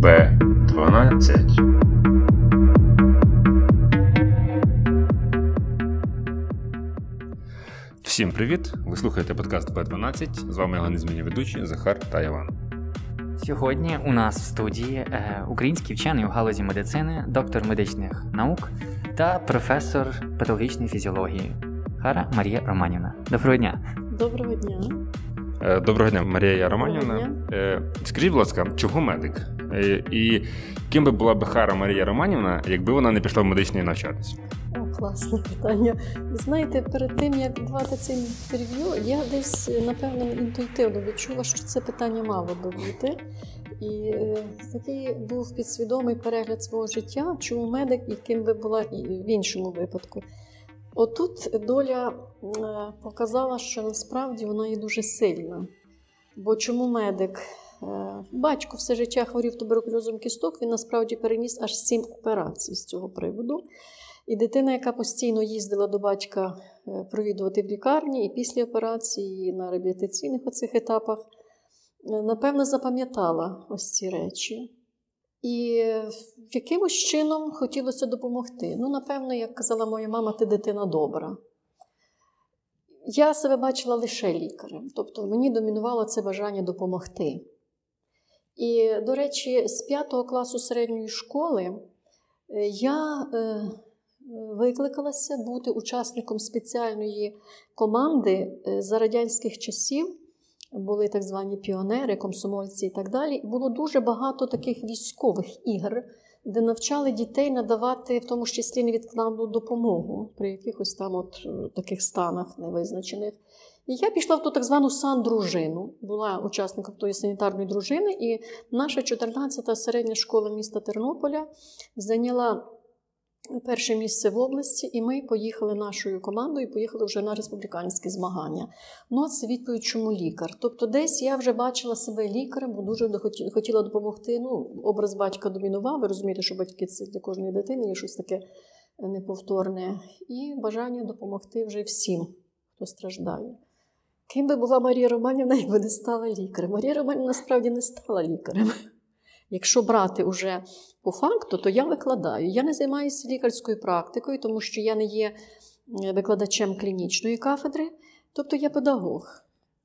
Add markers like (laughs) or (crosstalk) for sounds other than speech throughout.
Б12. Всім привіт! Ви слухаєте подкаст Б12. З вами його незмінні ведучі Захар та Іван. Сьогодні у нас в студії е, український вчений у галузі медицини, доктор медичних наук та професор патологічної фізіології Хара Марія Романівна. Доброго дня! Доброго дня. Е, Доброго дня, Марія Романівна. Доброго Е, Скажіть, будь ласка, чого медик? Е, І ким би була б Хара Марія Романівна, якби вона не пішла в медичний навчатись? О, класне питання. Знаєте, перед тим як давати це інтерв'ю, я десь напевно інтуїтивно відчула, що це питання мало би бути. І е, такий був підсвідомий перегляд свого життя, чому медик і ким би була і в іншому випадку. Отут доля е, показала, що насправді вона є дуже сильна. Бо чому медик? Е, Батько все життя хворів туберкульозом кісток, він насправді переніс аж сім операцій з цього приводу. І дитина, яка постійно їздила до батька е, провідувати в лікарні і після операції, на реабілітаційних оцих етапах, е, напевно, запам'ятала ось ці речі. І якимось чином хотілося допомогти. Ну, напевно, як казала моя мама, ти дитина добра. Я себе бачила лише лікарем, тобто мені домінувало це бажання допомогти. І, до речі, з п'ятого класу середньої школи е, я е, викликалася бути учасником спеціальної команди е, за радянських часів. Були так звані піонери, комсомольці і так далі. І було дуже багато таких військових ігр, де навчали дітей надавати, в тому числі невідкладну допомогу при якихось там от таких станах невизначених. Я пішла в ту так звану сан-дружину, була учасником тої санітарної дружини, і наша 14-та середня школа міста Тернополя зайняла перше місце в області, і ми поїхали нашою командою, поїхали вже на республіканські змагання. Ну, це відповідь, чому лікар. Тобто, десь я вже бачила себе лікарем, бо дуже хотіла допомогти. Ну, образ батька домінував. Ви розумієте, що батьки це для кожної дитини є щось таке неповторне. І бажання допомогти вже всім, хто страждає. Ким би була Марія Романівна, якби не стала лікарем? Марія Романівна насправді не стала лікарем. Якщо брати уже по факту, то я викладаю. Я не займаюся лікарською практикою, тому що я не є е, викладачем клінічної кафедри, тобто я педагог.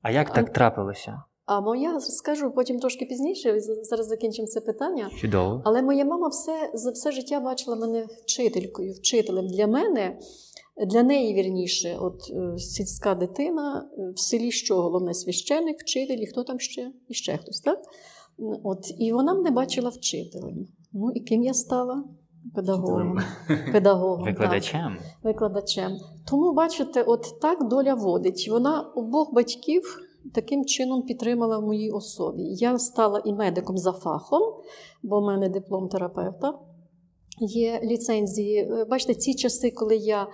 А як так трапилося? А моя скажу потім трошки пізніше, зараз закінчимо це питання. Чудово. Але моя мама все за все життя бачила мене вчителькою, вчителем. Для мене, для неї вірніше, от е, сільська дитина е, в селі що головне священик, вчитель, і хто там ще? І ще хтось, так? От, і вона мене бачила вчителем. Ну і ким я стала? Педагогом. (laughs) Педагогом. так Викладачем. викладачем. Тому, бачите, от так доля водить. Вона обох батьків таким чином підтримала в моїй особі. Я стала і медиком за фахом, бо в мене диплом терапевта. Є ліцензії. Е, Бачите, ці часи, коли я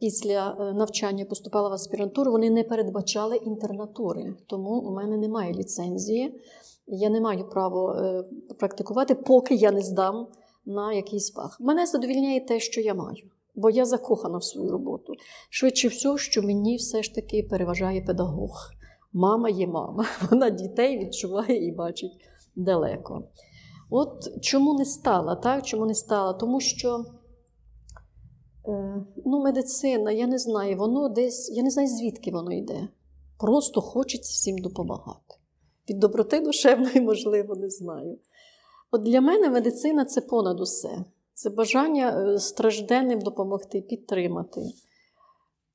після е, навчання поступала в аспірантуру, вони не передбачали інтернатури. Тому у мене немає ліцензії. Я не маю права е, практикувати, поки я не здам на якийсь фах. Мене задовільняє те, що я маю, бо я закохана в свою роботу. Швидше всього, що мені все ж таки переважає педагог. Мама є мама, (laughs) вона дітей відчуває і бачить далеко. От чому не стала, так? Чому не стала? Тому що ну, медицина, я не знаю, воно десь, я не знаю, звідки воно йде. Просто хочеться всім допомагати. Від доброти душевної, (laughs) можливо, не знаю. От для мене медицина це понад усе. Це бажання е, стражденним допомогти, підтримати.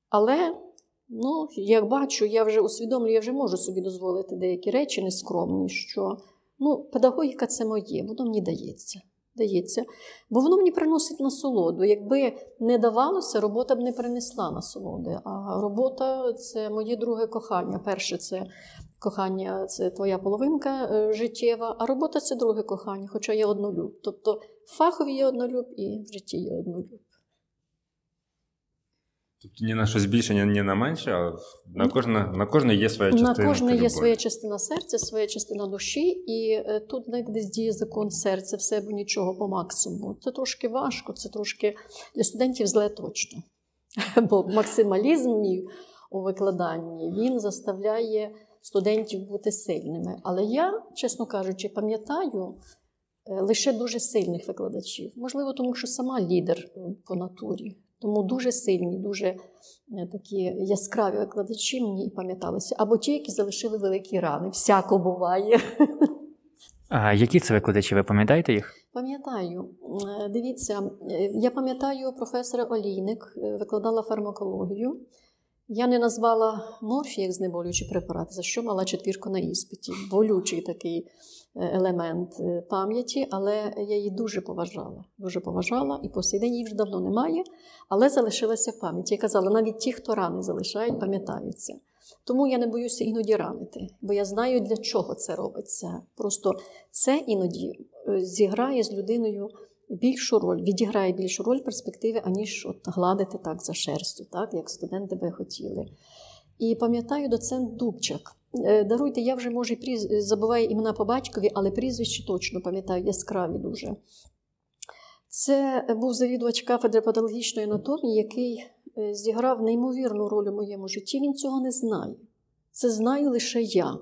Але, ну, як бачу, я вже усвідомлюю, я вже можу собі дозволити деякі речі нескромні, що ну, педагогіка це моє, воно мені дається. Дається, бо воно мені приносить насолоду. Якби не давалося, робота б не принесла насолоди. А робота це моє друге кохання. Перше це кохання це твоя половинка е, життєва, а робота це друге кохання, хоча я однолюб. Тобто в фахові є однолюб і в житті є однолюб. Тобто ні на щось більше, ні, на менше, а на кожне, на кожне є своя частина. На кожне є своя частина серця, своя частина душі, і е, тут знаєте, десь діє закон серця, все або нічого по максимуму. Це трошки важко, це трошки для студентів зле точно. (laughs) Бо максималізм мій у викладанні він заставляє студентів бути сильними. Але я, чесно кажучи, пам'ятаю Е, Лише дуже сильних викладачів. Можливо, тому що сама лідер е, по натурі. Тому дуже сильні, дуже е, такі яскраві викладачі мені і пам'яталися. Або ті, які залишили великі рани. Всяко буває. А які це викладачі? Ви пам'ятаєте їх? Пам'ятаю, Е, дивіться, е, я пам'ятаю професора Олійник, викладала фармакологію. Я не назвала морфі як знеболюючий препарат, за що мала четвірку на іспиті. Болючий такий елемент е, пам'яті, але я її дуже поважала. Дуже поважала, і по сей день її вже давно немає, але залишилася в пам'яті. Я казала, навіть ті, хто рани залишають, пам'ятаються. Тому я не боюся іноді ранити, бо я знаю, для чого це робиться. Просто це іноді е, зіграє з людиною більшу роль, відіграє більшу роль в перспективі, аніж от гладити так за шерстю, так як студенти би хотіли. І пам'ятаю доцент Дубчак. Е, Даруйте, я вже може пріз... забуваю імена по батькові, але прізвище точно пам'ятаю, яскраві дуже. Це був завідувач кафедри патологічної анатомії, який е, зіграв неймовірну роль у моєму житті. Він цього не знає. Це знаю лише я.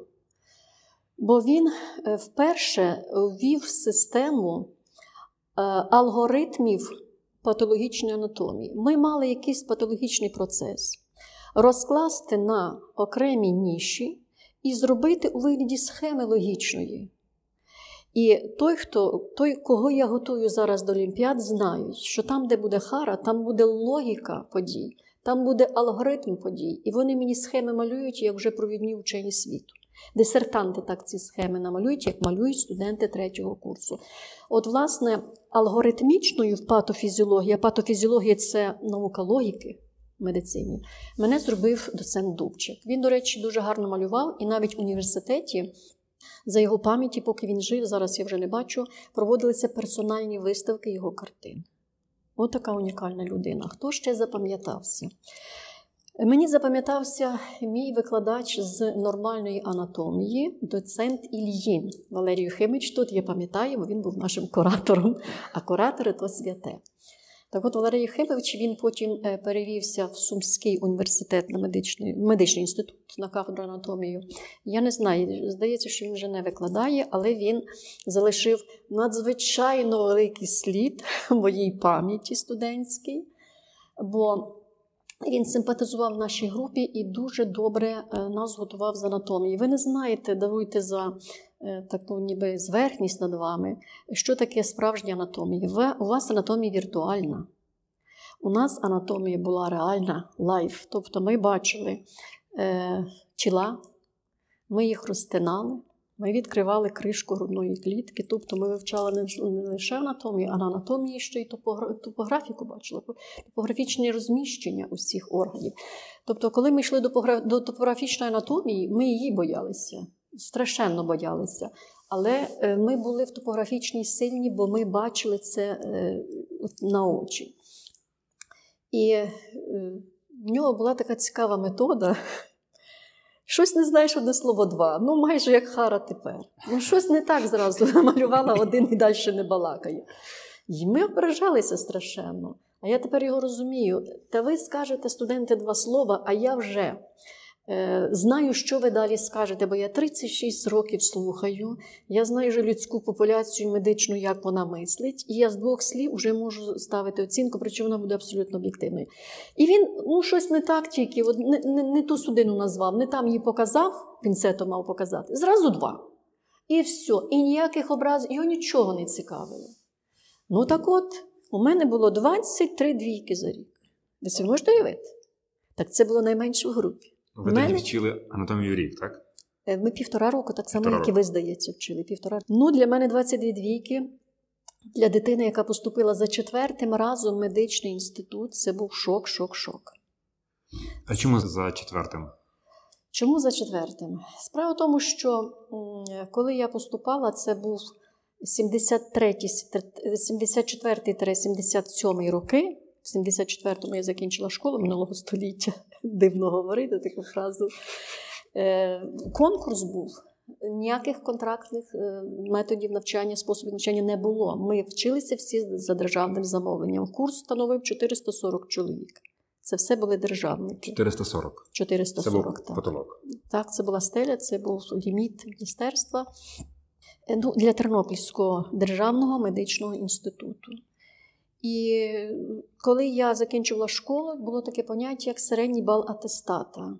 Бо він е, вперше ввів систему е, алгоритмів патологічної анатомії. Ми мали якийсь патологічний процес розкласти на окремі ніші і зробити у вигляді схеми логічної. І той, хто, той, кого я готую зараз до Олімпіад, знають, що там, де буде хара, там буде логіка подій, там буде алгоритм подій. І вони мені схеми малюють як вже провідні вчені світу. Дисертанти так ці схеми намалюють, як малюють студенти третього курсу. От, власне, алгоритмічною в патофізіології, патофізіологія це наука логіки медицині, мене зробив доцент Дубчик. Він, до речі, дуже гарно малював, і навіть в університеті. За його пам'яті, поки він жив, зараз я вже не бачу, проводилися персональні виставки його картин. От така унікальна людина. Хто ще запам'ятався? Мені запам'ятався мій викладач з нормальної анатомії, доцент Ільїн Валерій Химич. Тут я пам'ятаю, бо він був нашим куратором, а куратори то святе. Так от Валерій Єхимович він потім е, перевівся в Сумський університет на медичний, медичний інститут на кафедру анатомію. Я не знаю, здається, що він вже не викладає, але він залишив надзвичайно великий слід моїй пам'яті студентській, бо він симпатизував нашій групі і дуже добре е, нас готував з анатомії. Ви не знаєте, даруйте за таку ніби зверхність над вами, що таке справжня анатомія. У вас анатомія віртуальна. У нас анатомія була реальна live. Тобто ми бачили е, тіла, ми їх розтинали, ми відкривали кришку грудної клітки. Тобто ми вивчали не, лише анатомію, а на анатомії ще й топографіку бачили, топографічне розміщення усіх органів. Тобто, коли ми йшли до топографічної анатомії, ми її боялися, страшенно боялися. Але е, ми були в топографічній сильні, бо ми бачили це е, на очі. І е, в нього була така цікава метода. Щось не знаєш одне слово два. Ну, майже як хара тепер. Ну, щось не так зразу намалювала один і далі не балакає. І ми ображалися страшенно. А я тепер його розумію. Та ви скажете, студенти, два слова, а я вже знаю, що ви далі скажете, бо я 36 років слухаю. Я знаю вже людську популяцію медичну, як вона мислить, і я з двох слів вже можу ставити оцінку, причому вона буде абсолютно об'єктивною. І він ну, щось не так тільки, от, не, не, не ту судину назвав, не там її показав, пінцетом мав показати. Зразу два. І все. І ніяких образів, його нічого не цікавило. Ну так от, у мене було 23 двійки за рік. Ви собі можете уявити? Так це було найменше в групі. Ви Мене- тоді вчили анатомію рік, так? Е, Ми півтора року, так само, Півтора як і ви, здається, вчили. Півтора. Ну, для мене 22 двійки. Для дитини, яка поступила за четвертим разом в медичний інститут, це був шок, шок, шок. А чому за четвертим? Чому за четвертим? Справа в тому, що коли я поступала, це був 74-77 роки. В 74-му я закінчила школу минулого століття. Дивно говорити таку фразу. Е, Конкурс був. Ніяких контрактних е, методів навчання, способів навчання не було. Ми вчилися всі за державним замовленням. Курс становив 440 чоловік. Це все були державники. 440. 440, Це був так. потолок. Так, це була стеля, це був ліміт міністерства. Е, ну, для Тернопільського державного медичного інституту. І коли я закінчувала школу, було таке поняття, як середній бал атестата.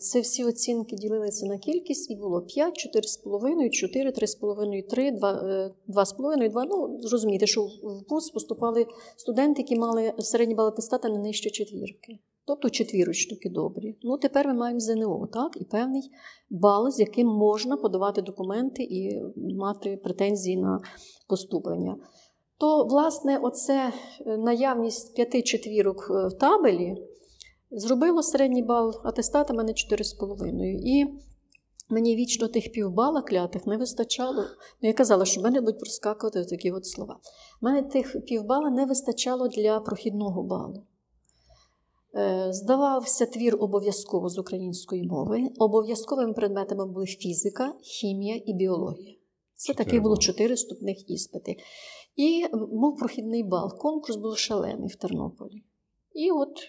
Це всі оцінки ділилися на кількість, і було 5, 4,5, 4, 3,5, 3, 2, 2,5, 2. Ну, зрозумієте, що в ВУЗ поступали студенти, які мали середній бал атестата не нижче четвірки. Тобто четвірочники добрі. Ну, тепер ми маємо ЗНО, так? І певний бал, з яким можна подавати документи і мати претензії на поступлення. То, власне, оце наявність п'яти четвірок в табелі. Зробило середній бал атестата мене 4,5. І мені вічно тих півбала клятих не вистачало. Ну, я казала, що в мене будуть проскакувати такі от слова. У мене тих півбала не вистачало для прохідного балу. Здавався твір обов'язково з української мови. Обов'язковими предметами були фізика, хімія і біологія. Це таке було чотири вступних іспити. І був прохідний бал. Конкурс був шалений в Тернополі. І от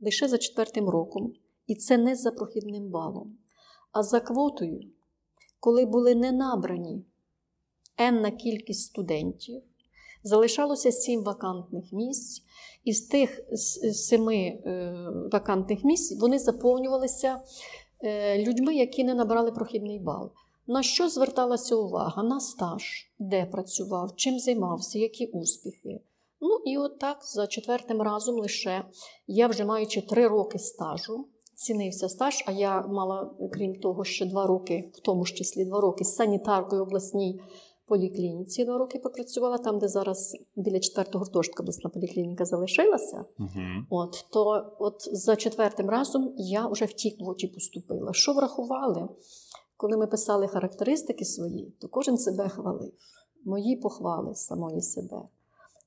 лише за четвертим роком, і це не за прохідним балом, а за квотою, коли були не набрані енна кількість студентів, залишалося сім вакантних місць, і з тих семи е, вакантних місць вони заповнювалися е, людьми, які не набрали прохідний бал. На що зверталася увага? На стаж, де працював, чим займався, які успіхи. Ну і от так за четвертим разом лише я вже маючи три роки стажу, цінився стаж, а я мала, крім того, ще два роки, в тому ж числі два роки, з санітаркою обласній поліклініці два роки попрацювала, там, де зараз біля четвертого гуртожитка обласна поліклініка залишилася. Угу. От, То от за четвертим разом я вже в тій квоті поступила. Що врахували? Коли ми писали характеристики свої, то кожен себе хвалив. Мої похвали самої себе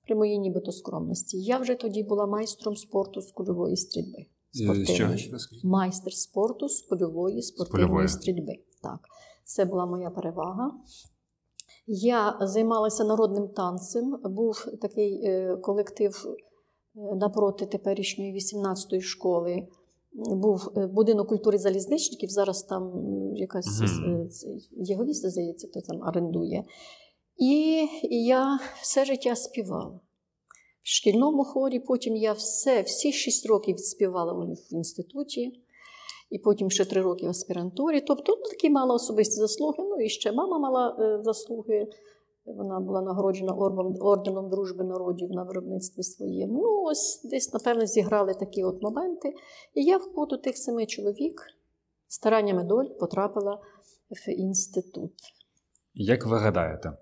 при моїй нібито скромності. Я вже тоді була майстром спорту з кульової стрільби. Спортивної. Майстер спорту з кульової спортивної Польової. стрільби. Так, це була моя перевага. Я займалася народним танцем. Був такий е, колектив е, напроти теперішньої 18-ї школи. Був е, будинок культури залізничників. Зараз там якась Мгм. е, Єговіста, здається, хто там орендує. І я все життя співала. В шкільному хорі, потім я все, всі шість років відспівала в в інституті, і потім ще три роки в аспірантурі. Тобто ну, такі мала особисті заслуги. Ну і ще мама мала е, заслуги. Вона була нагороджена орденом, дружби народів на виробництві своєму. Ну, ось десь, напевно, зіграли такі от моменти. І я в квоту тих семи чоловік стараннями доль потрапила в інститут. Як ви гадаєте,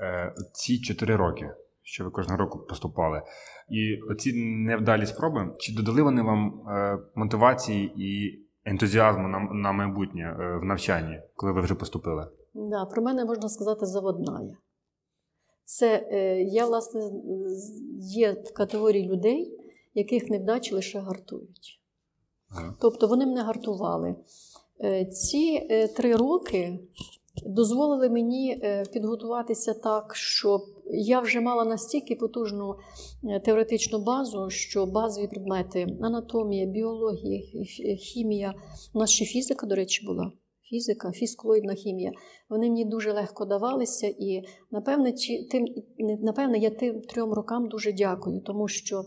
е, ці чотири роки, що ви кожного року поступали, і оці невдалі спроби, чи додали вони вам е, мотивації і ентузіазму на, на майбутнє е, в навчанні, коли ви вже поступили? Да, про мене можна сказати заводная. Це е, я, власне, є в категорії людей, яких невдачі лише гартують. Ага. Тобто вони мене гартували. Е, Ці е, три роки дозволили мені е, підготуватися так, щоб я вже мала настільки потужну е, теоретичну базу, що базові предмети анатомія, біологія, хімія, у нас ще фізика, до речі, була. Фізика, фізколоїдна хімія, вони мені дуже легко давалися, і напевне, чи тим напевне, я тим трьом рокам дуже дякую, тому що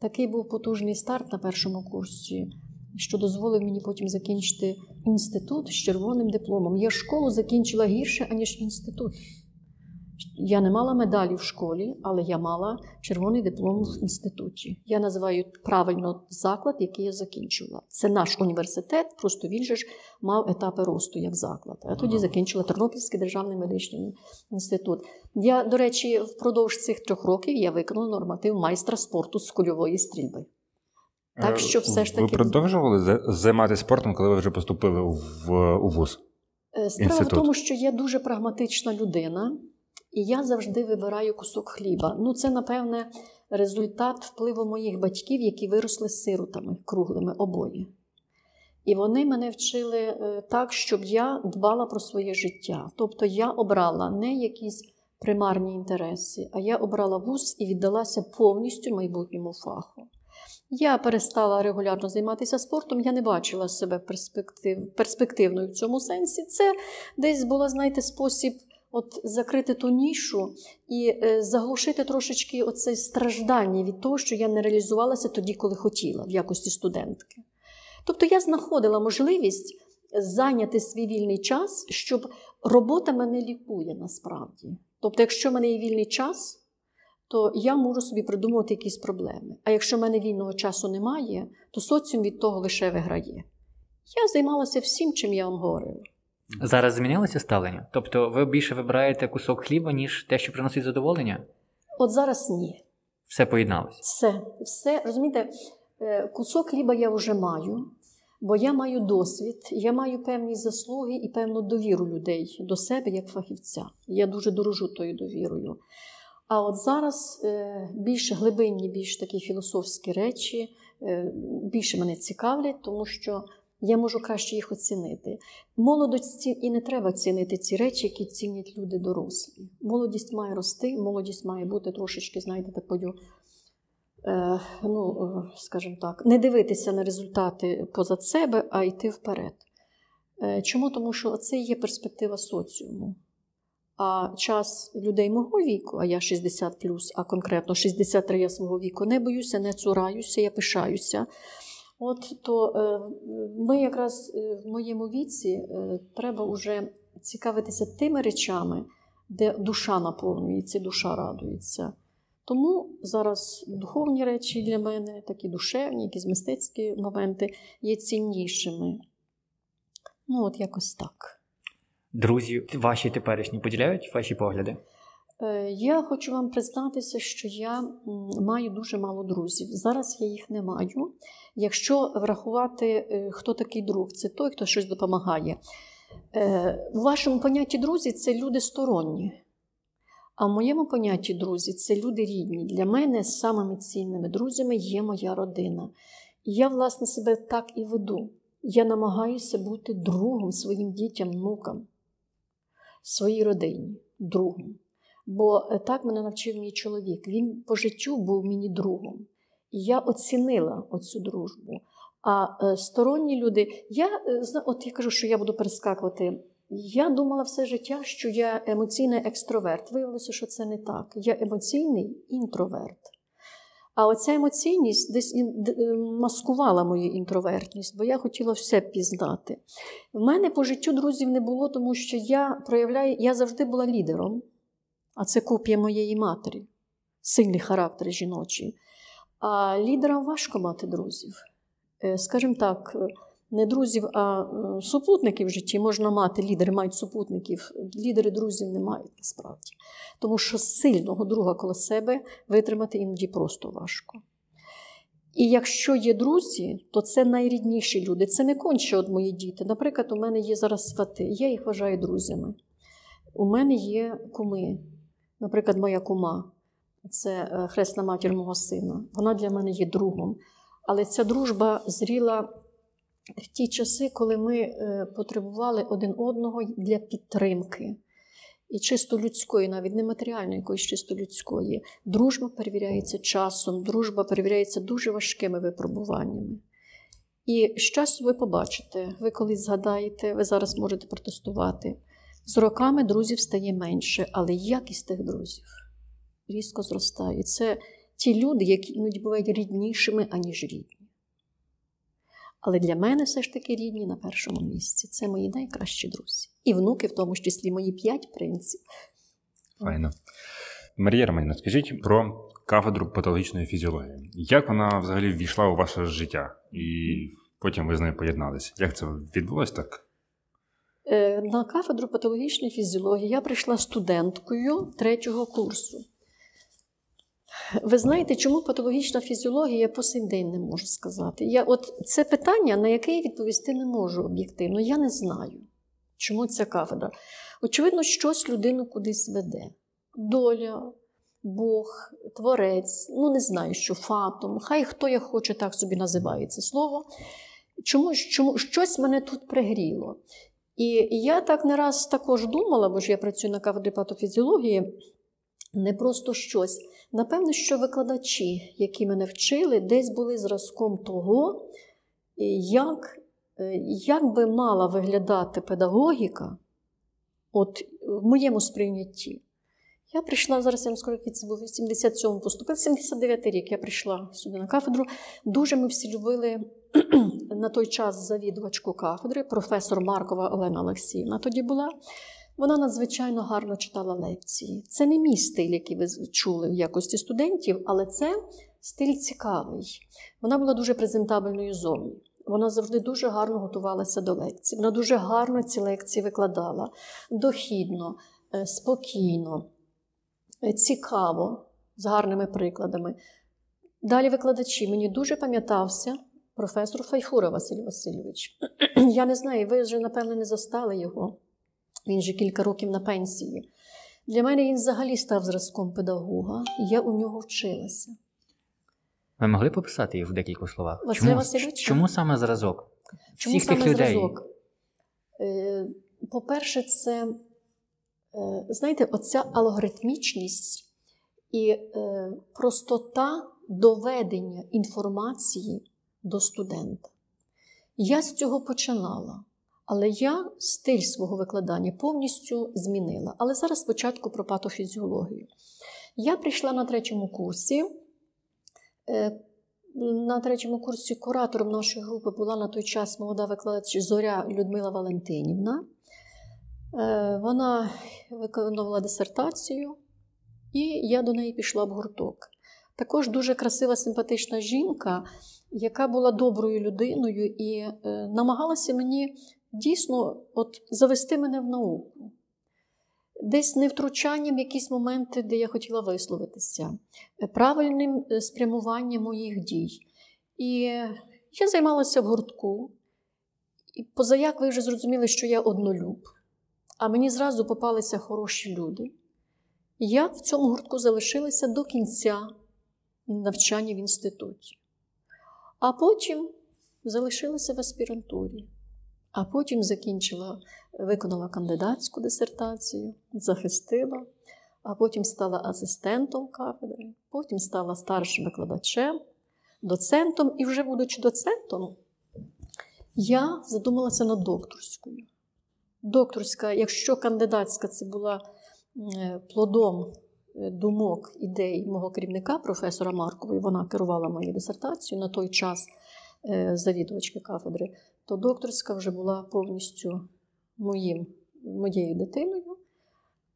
такий був потужний старт на першому курсі, що дозволив мені потім закінчити інститут з червоним дипломом. Я школу закінчила гірше, аніж інститут. Я не мала медалі в школі, але я мала червоний диплом в інституті. Я називаю правильно заклад, який я закінчила. Це наш університет, просто він же ж мав етапи росту як заклад. А тоді закінчила Тернопільський державний медичний інститут. Я, до речі, впродовж цих трьох років я виконала норматив майстра спорту з кульової стрільби. Так Е, що все ж Ви продовжували займатися спортом, коли ви вже поступили в, у ВУЗ? Е, Справа в тому, що я дуже прагматична людина, і я завжди вибираю кусок хліба. Ну, це, напевне, результат впливу моїх батьків, які виросли сиротами круглими обоє. І вони мене вчили е, так, щоб я дбала про своє життя. Тобто я обрала не якісь примарні інтереси, а я обрала вуз і віддалася повністю майбутньому фаху. Я перестала регулярно займатися спортом, я не бачила себе перспектив, перспективною в цьому сенсі. Це десь була, знаєте, спосіб от закрити ту нішу і е, заглушити трошечки оце страждання від того, що я не реалізувалася тоді, коли хотіла, в якості студентки. Тобто я знаходила можливість зайняти свій вільний час, щоб робота мене лікує насправді. Тобто, якщо в мене є вільний час, то я можу собі придумувати якісь проблеми. А якщо в мене вільного часу немає, то соціум від того лише виграє. Я займалася всім, чим я вам говорила. Зараз змінилося ставлення? Тобто ви більше вибираєте кусок хліба, ніж те, що приносить задоволення? От зараз ні. Все поєдналося. Все, все, розумієте, е, кусок хліба я вже маю, бо я маю досвід, я маю певні заслуги і певну довіру людей до себе як фахівця. Я дуже дорожу тою довірою. А от зараз е, більш глибинні, більш такі філософські речі е, більше мене цікавлять, тому що я можу краще їх оцінити. Молодості і не треба цінити ці речі, які цінять люди дорослі. Молодість має рости, молодість має бути трошечки, знаєте, такою. Е, ну, скажімо так, не дивитися на результати позад себе, а йти вперед. Чому? Тому що це є перспектива соціуму. А час людей мого віку, а я 60 а конкретно 63 я свого віку, не боюся, не цураюся, я пишаюся. От то е, ми якраз е, в моєму віці е, треба вже цікавитися тими речами, де душа наповнюється, душа радується. Тому зараз духовні речі для мене, такі душевні, якісь мистецькі моменти є ціннішими. Ну, от якось так. Друзі, ваші теперішні поділяють ваші погляди? Е, я хочу вам признатися, що я маю дуже мало друзів. Зараз я їх не маю. Якщо врахувати, е, хто такий друг, це той, хто щось допомагає. Е, в вашому понятті друзі це люди сторонні. А в моєму понятті друзі це люди рідні. Для мене самими цінними друзями є моя родина. Я, власне, себе так і веду. Я намагаюся бути другом своїм дітям, внукам своїй родині, другом. Бо е, так мене навчив мій чоловік. Він по життю був мені другом. І я оцінила оцю дружбу. А е, сторонні люди, я е, от я кажу, що я буду перескакувати. Я думала все життя, що я емоційний екстроверт. Виявилося, що це не так. Я емоційний інтроверт. А оця емоційність десь маскувала мою інтровертність, бо я хотіла все пізнати. В мене по життю друзів не було, тому що я проявляю, я завжди була лідером, а це копія моєї матері, сильний характер жіночий. А лідерам важко мати друзів. Е, скажімо так, не друзів, а е, супутників в житті можна мати. Лідери мають супутників, лідери друзів не мають насправді. Тому що сильного друга коло себе витримати іноді просто важко. І якщо є друзі, то це найрідніші люди. Це не конче от мої діти. Наприклад, у мене є зараз свати, я їх вважаю друзями. У мене є куми, наприклад, моя кума, це е, хресна матір мого сина. Вона для мене є другом. Але ця дружба зріла в ті часи, коли ми е, потребували один одного для підтримки. І чисто людської, навіть не матеріальної, якоїсь чисто людської. Дружба перевіряється часом, дружба перевіряється дуже важкими випробуваннями. І з часу ви побачите, ви колись згадаєте, ви зараз можете протестувати. З роками друзів стає менше, але якість тих друзів різко зростає. Це ті люди, які іноді бувають ріднішими, аніж рідні. Але для мене все ж таки рідні на першому місці. Це мої найкращі друзі. І внуки, в тому числі мої п'ять принців. Файно. Марія Романівна, скажіть про кафедру патологічної фізіології. Як вона взагалі ввійшла у ваше життя? І потім ви з нею поєдналися? Як це відбулося так? Е, на кафедру патологічної фізіології я прийшла студенткою третього курсу. Ви знаєте, чому патологічна фізіологія я по сей день не можу сказати. Я, от Це питання, на яке я відповісти не можу об'єктивно. Я не знаю, чому ця кафедра. Очевидно, щось людину кудись веде. Доля, Бог, творець, ну не знаю, що фатом, хай хто я хоче, так собі називає це слово. Чому, чому щось мене тут пригріло? І я так не раз також думала, бо ж я працюю на кафедрі патофізіології, не просто щось. Напевно, що викладачі, які мене вчили, десь були зразком того, як, е, як би мала виглядати педагогіка от, в моєму сприйнятті. Я прийшла зараз, я вам скажу, який це був 87-му поступив, 79-й рік я прийшла сюди на кафедру. Дуже ми всі любили (clears throat) на той час завідувачку кафедри, професор Маркова Олена Олексіївна тоді була. Вона надзвичайно гарно читала лекції. Це не мій стиль, який ви чули в якості студентів, але це стиль цікавий. Вона була дуже презентабельною зовні. Вона завжди дуже гарно готувалася до лекцій. Вона дуже гарно ці лекції викладала дохідно, е, спокійно, е, цікаво, з гарними прикладами. Далі викладачі мені дуже пам'ятався професор Файфура Василь Васильович. (clears throat) Я не знаю, ви вже, напевно, не застали його. Він же кілька років на пенсії. Для мене він взагалі став зразком педагога, і я у нього вчилася. Ви могли пописати їх в декількох словах? Василя чому, Васильовича? чому саме зразок? Чому Всіх саме тих людей. зразок? Е, По-перше, це, е, знаєте, оця алгоритмічність і е, простота доведення інформації до студента. Я з цього починала, але я стиль свого викладання повністю змінила. Але зараз спочатку про патофізіологію. Я прийшла на третьому курсі. Е, На третьому курсі куратором нашої групи була на той час молода викладач Зоря Людмила Валентинівна. Е, Вона виконувала дисертацію, і я до неї пішла в гурток. Також дуже красива, симпатична жінка, яка була доброю людиною і е, намагалася мені дійсно от, завести мене в науку. Десь невтручанням якісь моменти, де я хотіла висловитися, е, правильним е, спрямуванням моїх дій. І я займалася в гуртку. І позаяк ви вже зрозуміли, що я однолюб, а мені зразу попалися хороші люди. Я в цьому гуртку залишилася до кінця навчання в інституті. А потім залишилася в аспірантурі. А потім закінчила, виконала кандидатську дисертацію, захистила, а потім стала асистентом кафедри, потім стала старшим викладачем, доцентом, і вже будучи доцентом, я задумалася над докторською. Докторська, якщо кандидатська це була е, плодом думок, ідей мого керівника, професора Маркової, вона керувала моєю дисертацією на той час е, завідувачки кафедри, то докторська вже була повністю моїм, моєю дитиною.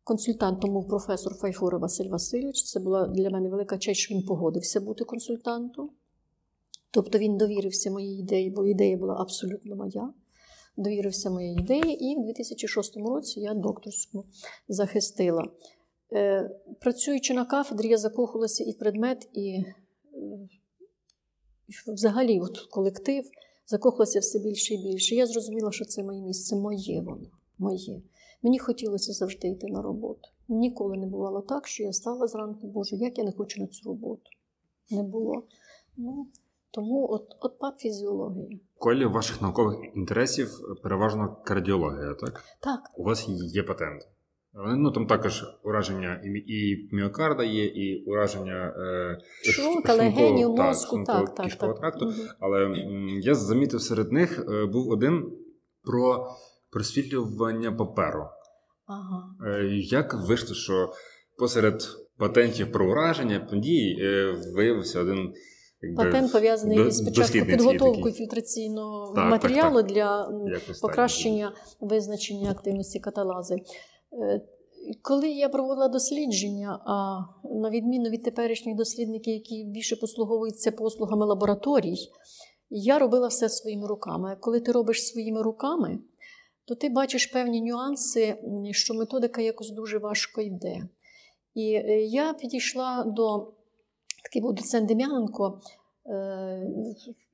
Консультантом був професор Файфура Василь Васильович. Це була для мене велика честь, що він погодився бути консультантом. Тобто він довірився моїй ідеї, бо ідея була абсолютно моя. Довірився моїй ідеї, і в 2006 році я докторську захистила. Е, Працюючи на кафедрі, я закохалася і в предмет, і е, взагалі от колектив, закохалася все більше і більше. Я зрозуміла, що це моє місце, моє воно, моє. Мені хотілося завжди йти на роботу. Ніколи не бувало так, що я стала зранку, Боже, як я не хочу на цю роботу. Не було. Ну, тому от, от пап фізіологія. Колі ваших наукових інтересів переважно кардіологія, так? Так, У вас є патент. Ну там також ураження і, і міокарда є, і ураження е, шлунка, легенів, мозку, так, так, так. тракту. Мгм. Але м, я замітив серед них е, був один про просвітлювання паперу. Ага. Е, Як вийшло, що посеред патентів про ураження подій е, виявився один якби, Патент пов'язаний до- із спочатку підготовкою фільтраційного Так, матеріалу так, для м, Якось так. покращення визначення активності каталази. Е, Коли я проводила дослідження, а на відміну від теперішніх дослідників, які більше послуговуються послугами лабораторій, я робила все своїми руками. Коли ти робиш своїми руками, то ти бачиш певні нюанси, що методика якось дуже важко йде. І е, я підійшла до такий був доцент Дем'яненко. Е,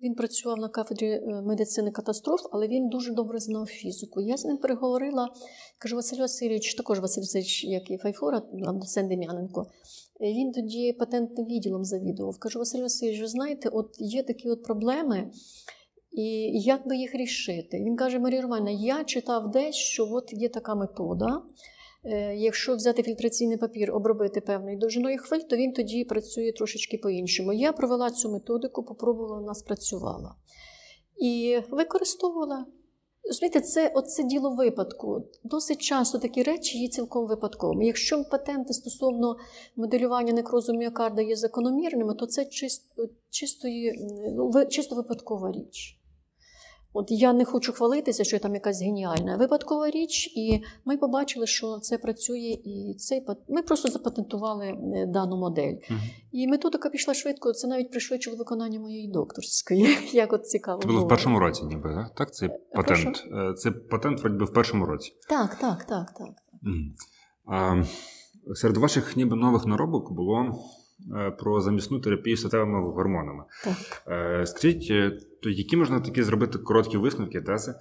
Він працював на кафедрі е, медицини катастроф, але він дуже добре знав фізику. Я з ним переговорила, кажу, Василь Васильович, також Василь Васильович, як і Файфора, доцент Дем'яненко. Е, Він тоді патентним відділом завідував. Кажу, Василь Васильович, ви знаєте, от є такі от проблеми, і як би їх рішити? Він каже: Марія Романівна, я читав десь, що от є така метода. Е, якщо взяти фільтраційний папір, обробити певною довжиною хвиль, то він тоді працює трошечки по-іншому. Я провела цю методику, попробувала, вона спрацювала. І використовувала. Розумієте, це оце діло випадку. Досить часто такі речі є цілком випадковими. Якщо патенти стосовно моделювання некрозу міокарда є закономірними, то це чисто, чистої, ну, чисто випадкова річ. От я не хочу хвалитися, що я там якась геніальна випадкова річ, і ми побачили, що це працює, і цей ми просто запатентували е, дану модель. Uh-huh. І методика пішла швидко. Це навіть пришвидшило виконання моєї докторської. (laughs) Як от цікаво. Це було в першому році, ніби так? Так, це е, патент. Прошу? Е, це патент вроді в першому році. Так, так, так, так. Uh-huh. А, Серед ваших ніби нових наробок було про замісну терапію статевими гормонами. Так. Е, скажіть, е, то які можна такі зробити короткі висновки тези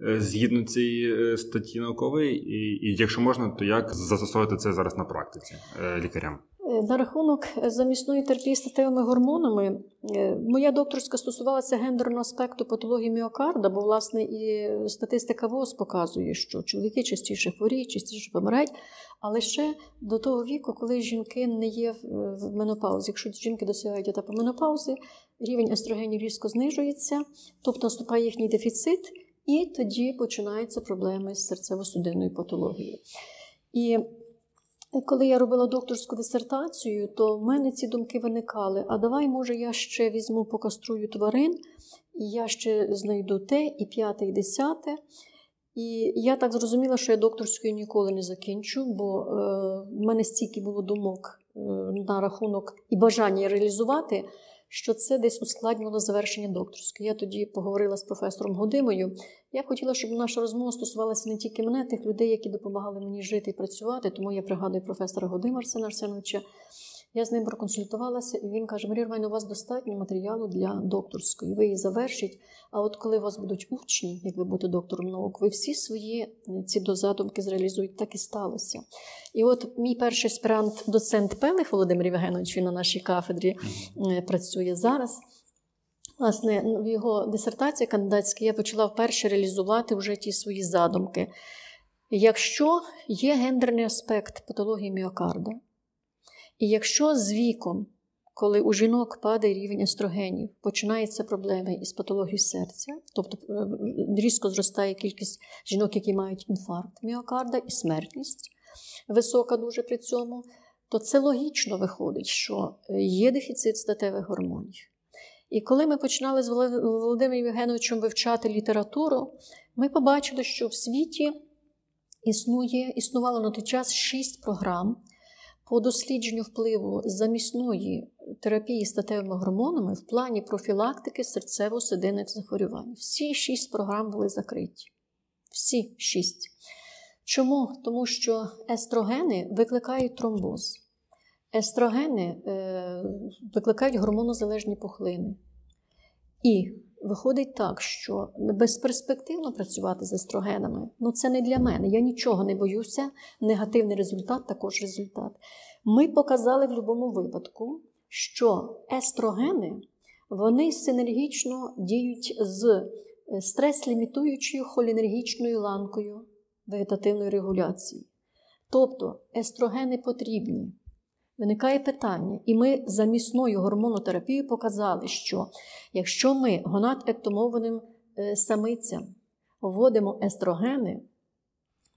згідно цієї статті наукової, і, і якщо можна, то як застосовувати це зараз на практиці лікарям? На рахунок замісної терапії статевими гормонами, моя докторська стосувалася гендерного аспекту патології міокарда, бо, власне, і статистика ВОЗ показує, що чоловіки частіше хворіють, частіше помирають. Але ще до того віку, коли жінки не є в менопаузі, якщо жінки досягають етапу менопаузи, рівень естрогенів різко знижується, тобто наступає їхній дефіцит, і тоді починаються проблеми з серцево-судинною патологією. І коли я робила докторську дисертацію, то в мене ці думки виникали: а давай, може, я ще візьму покаструю тварин, і я ще знайду те, і п'яте, і десяте. І я так зрозуміла, що я докторською ніколи не закінчу, бо е, в мене стільки було думок е, на рахунок і бажання реалізувати, що це десь ускладнювало завершення докторської. Я тоді поговорила з професором Годимою. Я б хотіла, щоб наша розмова стосувалася не тільки мене, тих людей, які допомагали мені жити і працювати. Тому я пригадую професора Годима Арсена Арсеновича. Я з ним проконсультувалася, і він каже: Марія Ромайна, у вас достатньо матеріалу для докторської. Ви її завершіть. А от коли у вас будуть учні, як ви будете доктором наук, ви всі свої е, ці дозадумки зреалізуєте, так і сталося. І от мій перший аспірант, доцент Пелих Володимир Євгенович, він на нашій кафедрі mm-hmm. працює зараз. Власне, в його дисертації кандидатській я почала вперше реалізувати вже ті свої задумки. Якщо є гендерний аспект патології міокарда, і якщо з віком, коли у жінок падає рівень естрогенів, починаються проблеми із патологією серця, тобто е, різко зростає кількість жінок, які мають інфаркт міокарда і смертність висока дуже при цьому, то це логічно виходить, що е, є дефіцит статевих гормонів. І коли ми починали з Володимиром Євгеновичем вивчати літературу, ми побачили, що в світі існує, існувало на той час шість програм по дослідженню впливу замісної терапії статевими гормонами в плані профілактики серцево-судинних захворювань. Всі шість програм були закриті. Всі шість. Чому? Тому що естрогени викликають тромбоз. Естрогени е, викликають гормонозалежні пухлини. І виходить так, що безперспективно працювати з естрогенами ну це не для мене. Я нічого не боюся. Негативний результат також результат. Ми показали в будь-якому випадку, що естрогени вони синергічно діють з е, стрес-лімітуючою холінергічною ланкою вегетативної регуляції. Тобто естрогени потрібні. Виникає питання, і ми за місною гормонотерапією показали, що якщо ми гонат-ектомованим е, самицям вводимо естрогени,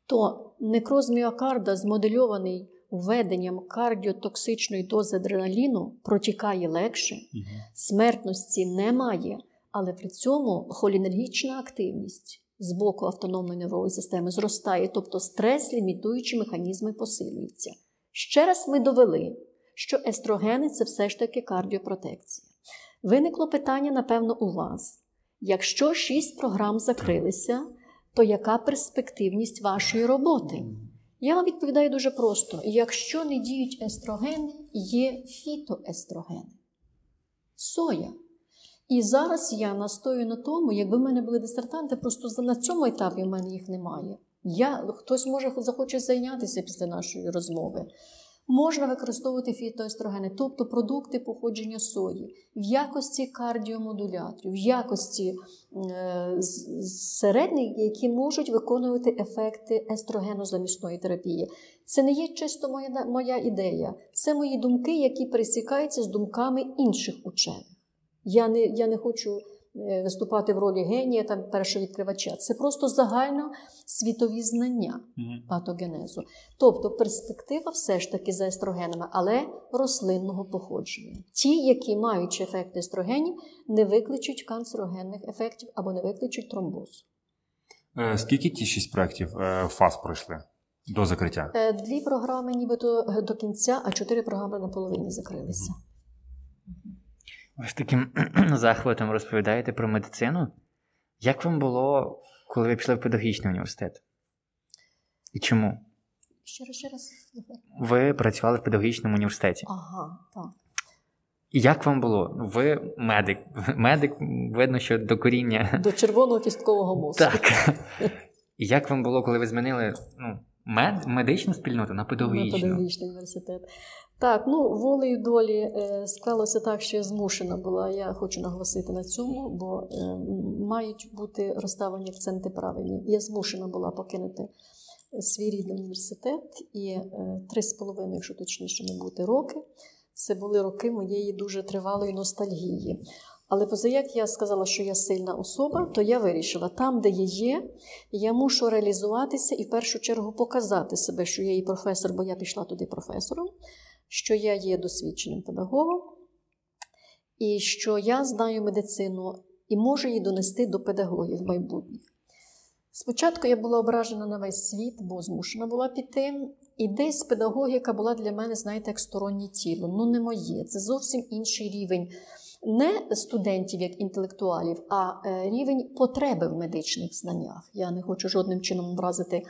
то некроз міокарда, змодельований введенням кардіотоксичної дози адреналіну, протікає легше, смертності немає, але при цьому холінергічна активність з боку автономної нервової системи зростає, тобто стрес-лімітуючі механізми посилюються. Ще раз ми довели, що естрогени це все ж таки кардіопротекція. Виникло питання, напевно, у вас. Якщо шість програм закрилися, то яка перспективність вашої роботи? Я вам відповідаю дуже просто: якщо не діють естрогени, є фітоестрогени. Соя. І зараз я настою на тому, якби в мене були дисертанти, просто на цьому етапі в мене їх немає. Я, Хтось може захоче зайнятися після нашої розмови. Можна використовувати фітоестрогени, тобто продукти походження сої, в якості кардіомодуляторів, в якості е, середніх, які можуть виконувати ефекти естрогенозамісної терапії. Це не є чисто моя, моя ідея, це мої думки, які пересікаються з думками інших учених. Я не, Я не хочу. Е, виступати в ролі генія там першого відкривача. Це просто загально світові знання патогенезу. Тобто перспектива все ж таки за естрогенами, але рослинного походження. Ті, які мають ефект естрогенів, не викличуть канцерогенних ефектів або не викличуть тромбоз. Е, скільки ті шість проєктів е, фаз пройшли до закриття? Дві програми, нібито до кінця, а чотири програми наполовині закрилися. Ви з таким (clears throat) захватом розповідаєте про медицину. Як вам було, коли ви пішли в педагогічний університет? І чому? Ще раз, ще раз. Ви працювали в педагогічному університеті. Ага, так. І як вам було? Ви медик. Медик, видно, що до коріння. До червоного кісткового мозку. Так. І як вам було, коли ви змінили ну, мед, медичну спільноту на педагогічну? На педагогічний університет. Так, ну волею долі е, склалося так, що я змушена була. Я хочу наголосити на цьому, бо е, мають бути розставлені акценти правильні. Я змушена була покинути свій рідний університет і е, три з половиною, якщо точніше не бути, роки. Це були роки моєї дуже тривалої ностальгії. Але позаяк я сказала, що я сильна особа, то я вирішила, там, де я є, я мушу реалізуватися і в першу чергу показати себе, що я і професор, бо я пішла туди професором що я є досвідченим педагогом, і що я знаю медицину і можу її донести до педагогів майбутніх. Спочатку я була ображена на весь світ, бо змушена була піти. І десь педагогіка була для мене, знаєте, як стороннє тіло. Ну, не моє. Це зовсім інший рівень не студентів як інтелектуалів, а е, рівень потреби в медичних знаннях. Я не хочу жодним чином образити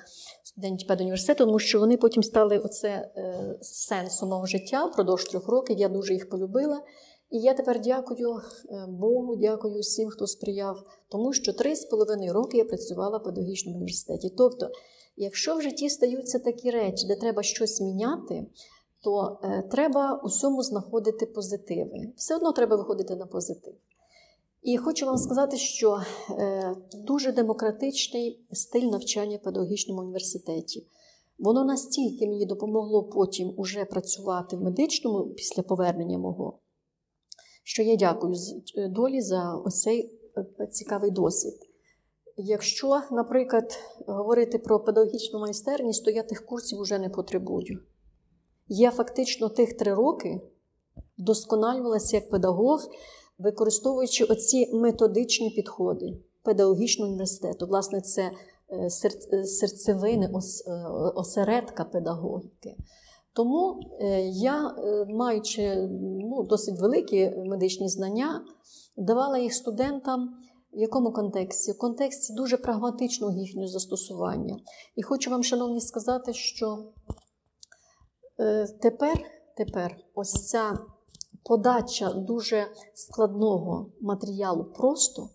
студентів педуніверситету, тому що вони потім стали оце е, сенсом мого життя впродовж трьох років. Я дуже їх полюбила. І я тепер дякую е, Богу, дякую всім, хто сприяв, тому що три з половиною роки я працювала в педагогічному університеті. Тобто, якщо в житті стаються такі речі, де треба щось міняти, то е, треба усьому знаходити позитиви. Все одно треба виходити на позитив. І хочу вам сказати, що е, дуже демократичний стиль навчання в педагогічному університеті. Воно настільки мені допомогло потім уже працювати в медичному після повернення мого, що я дякую е, долі за ось цей е, цікавий досвід. Якщо, наприклад, говорити про педагогічну майстерність, то я тих курсів вже не потребую. Я фактично тих три роки вдосконалювалася як педагог, використовуючи оці методичні підходи педагогічного університету. Власне, це е, е, серцевини е, осередка педагогіки. Тому я, маючи ну, досить великі медичні знання, давала їх студентам. В якому контексті? В контексті дуже прагматичного їхнього застосування. І хочу вам, шановні, сказати, що тепер, тепер ось ця подача дуже складного матеріалу просто.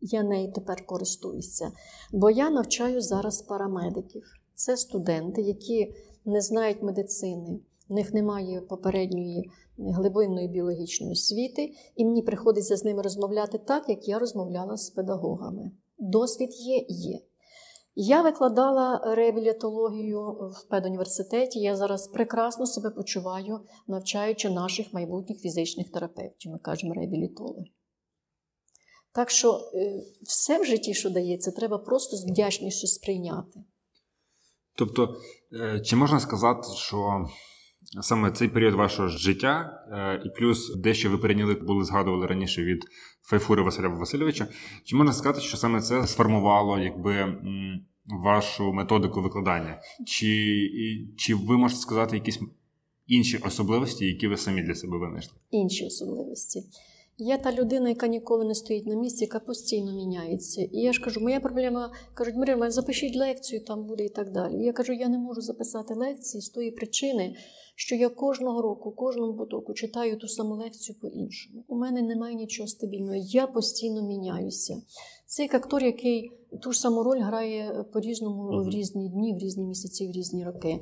Я нею тепер користуюся, бо я навчаю зараз парамедиків. Це студенти, які не знають медицини, в них немає попередньої глибинної біологічної освіти, і мені приходиться з ними розмовляти так, як я розмовляла з педагогами. Досвід є є. Я викладала реабілітологію в педуніверситеті. Я зараз прекрасно себе почуваю, навчаючи наших майбутніх фізичних терапевтів. Ми кажемо реабілітологи. Так що е, все в житті, що дається, треба просто з вдячністю сприйняти. Тобто, е, чи можна сказати, що саме цей період вашого життя, е, і плюс дещо ви перейняли, були згадували раніше від Файфури Василя Васильовича, чи можна сказати, що саме це сформувало якби вашу методику викладання? Чи, Чи ви можете сказати якісь інші особливості, які ви самі для себе винайшли? Інші особливості. Я та людина, яка ніколи не стоїть на місці, яка постійно міняється. І я ж кажу, моя проблема кажуть, Марина, запишіть лекцію, там буде і так далі. І я кажу, я не можу записати лекції з тої причини, що я кожного року, кожному потоку читаю ту саму лекцію по-іншому. У мене немає нічого стабільного. Я постійно міняюся. Це як актор, який ту ж саму роль грає по-різному в різні дні, в різні місяці, в різні роки.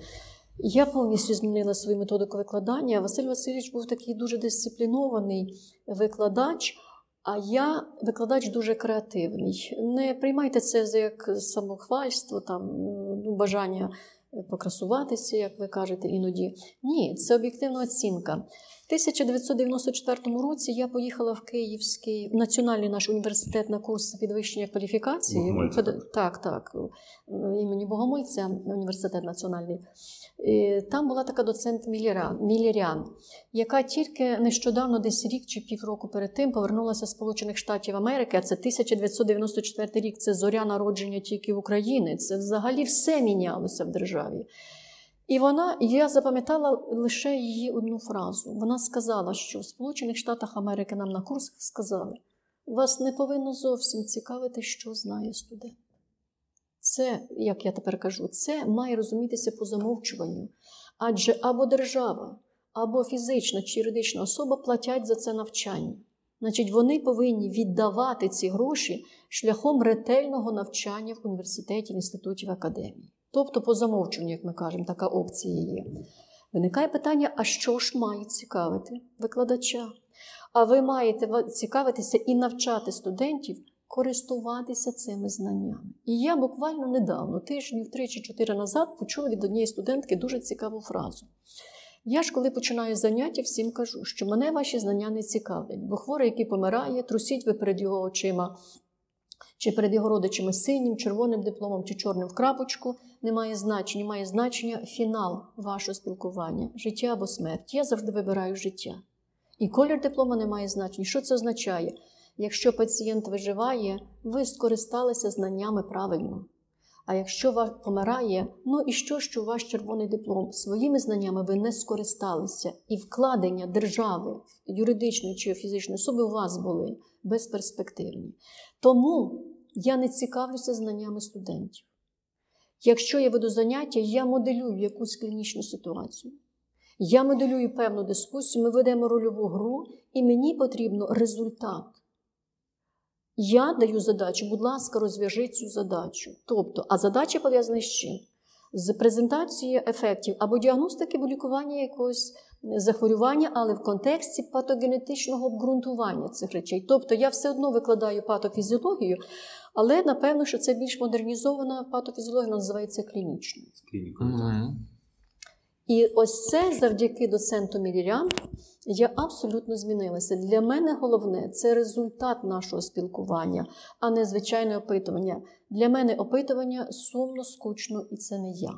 Я повністю змінила свою методику викладання. Василь Васильович був такий дуже дисциплінований викладач, а я викладач дуже креативний. Не приймайте це як самохвальство, там ну, бажання покрасуватися, як ви кажете, іноді. Ні, це об'єктивна оцінка. В 1994 році я поїхала в Київський національний наш університет на курс підвищення кваліфікації. Богомольця. Так, так, імені Богомольця, університет національний. І Там була така доцент Мілірян, яка тільки нещодавно, десь рік чи півроку перед тим, повернулася з Сполучених Штатів Америки. А це 1994 рік. Це зоря народження тільки в Україні. Це взагалі все мінялося в державі. І вона, я запам'ятала лише її одну фразу. Вона сказала, що в Сполучених Штатах Америки нам на курсах сказали: вас не повинно зовсім цікавити, що знає студент. Це, як я тепер кажу, це має розумітися по замовчуванню. Адже або держава, або фізична чи юридична особа платять за це навчання. Значить, вони повинні віддавати ці гроші шляхом ретельного навчання в університеті, в інституті, в академії. Тобто, по замовчуванню, як ми кажемо, така опція є. Виникає питання: а що ж має цікавити викладача? А ви маєте цікавитися і навчати студентів користуватися цими знаннями. І я буквально недавно, тижнів три чи чотири назад, почула від однієї студентки дуже цікаву фразу. Я ж, коли починаю заняття, всім кажу, що мене ваші знання не цікавлять, бо хворий, який помирає, трусіть ви перед його очима чи перед його родичами синім, червоним дипломом чи чорним в крапочку, не має значення, має значення фінал вашого спілкування, життя або смерть. Я завжди вибираю життя. І колір диплома не має значення. Що це означає? Якщо пацієнт виживає, ви скористалися знаннями правильно. А якщо помирає, ну і що, що ваш червоний диплом своїми знаннями ви не скористалися, і вкладення держави, юридичної чи фізичної особи у вас були безперспективні. Тому я не цікавлюся знаннями студентів. Якщо я веду заняття, я моделюю якусь клінічну ситуацію. Я моделюю певну дискусію, ми ведемо рольову гру, і мені потрібно результат. Я даю задачу, будь ласка, розв'яжи цю задачу. Тобто, а задача пов'язана з чим? З презентацією ефектів або діагностики або лікування якогось захворювання, але в контексті патогенетичного обґрунтування цих речей. Тобто я все одно викладаю патофізіологію, але напевно, що це більш модернізована патофізіологія, називається клінічною. І ось це завдяки доценту Мілірян я абсолютно змінилася. Для мене головне це результат нашого спілкування, а не звичайне опитування. Для мене опитування сумно, скучно, і це не я.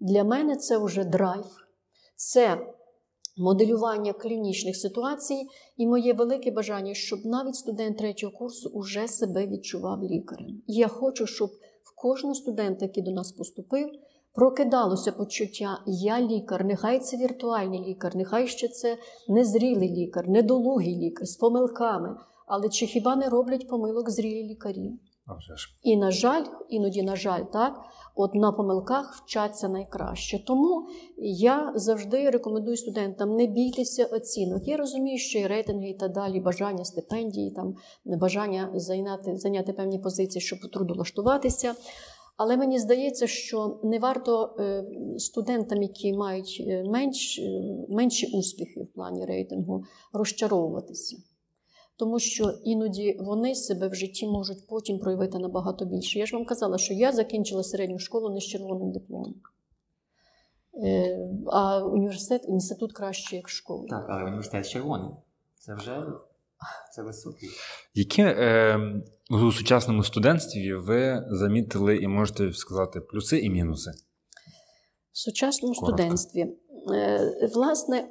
Для мене це вже драйв, це моделювання клінічних ситуацій і моє велике бажання, щоб навіть студент третього курсу уже себе відчував лікарем. І я хочу, щоб в кожного студента, який до нас поступив, прокидалося почуття Я лікар, нехай це віртуальний лікар, нехай ще це незрілий лікар, недолугий лікар з помилками. Але чи хіба не роблять помилок зрілі лікарі? А вже ж. І, на жаль, іноді, на жаль, так, от на помилках вчаться найкраще. Тому я завжди рекомендую студентам не бійтеся оцінок. Я розумію, що і рейтинги, і так далі, бажання стипендії, там, бажання зайняти, зайняти певні позиції, щоб трудовлаштуватися. Але мені здається, що не варто е, студентам, які мають е, менш, е, менші успіхи в плані рейтингу, розчаровуватися. Тому що іноді вони себе в житті можуть потім проявити набагато більше. Я ж вам казала, що я закінчила середню школу не з червоним дипломом. А університет, інститут краще, як школа. Так, але університет червоний. Це вже це високий. Які е, у сучасному студентстві ви замітили і можете сказати плюси і мінуси? В сучасному Коротко. студентстві. Е, власне,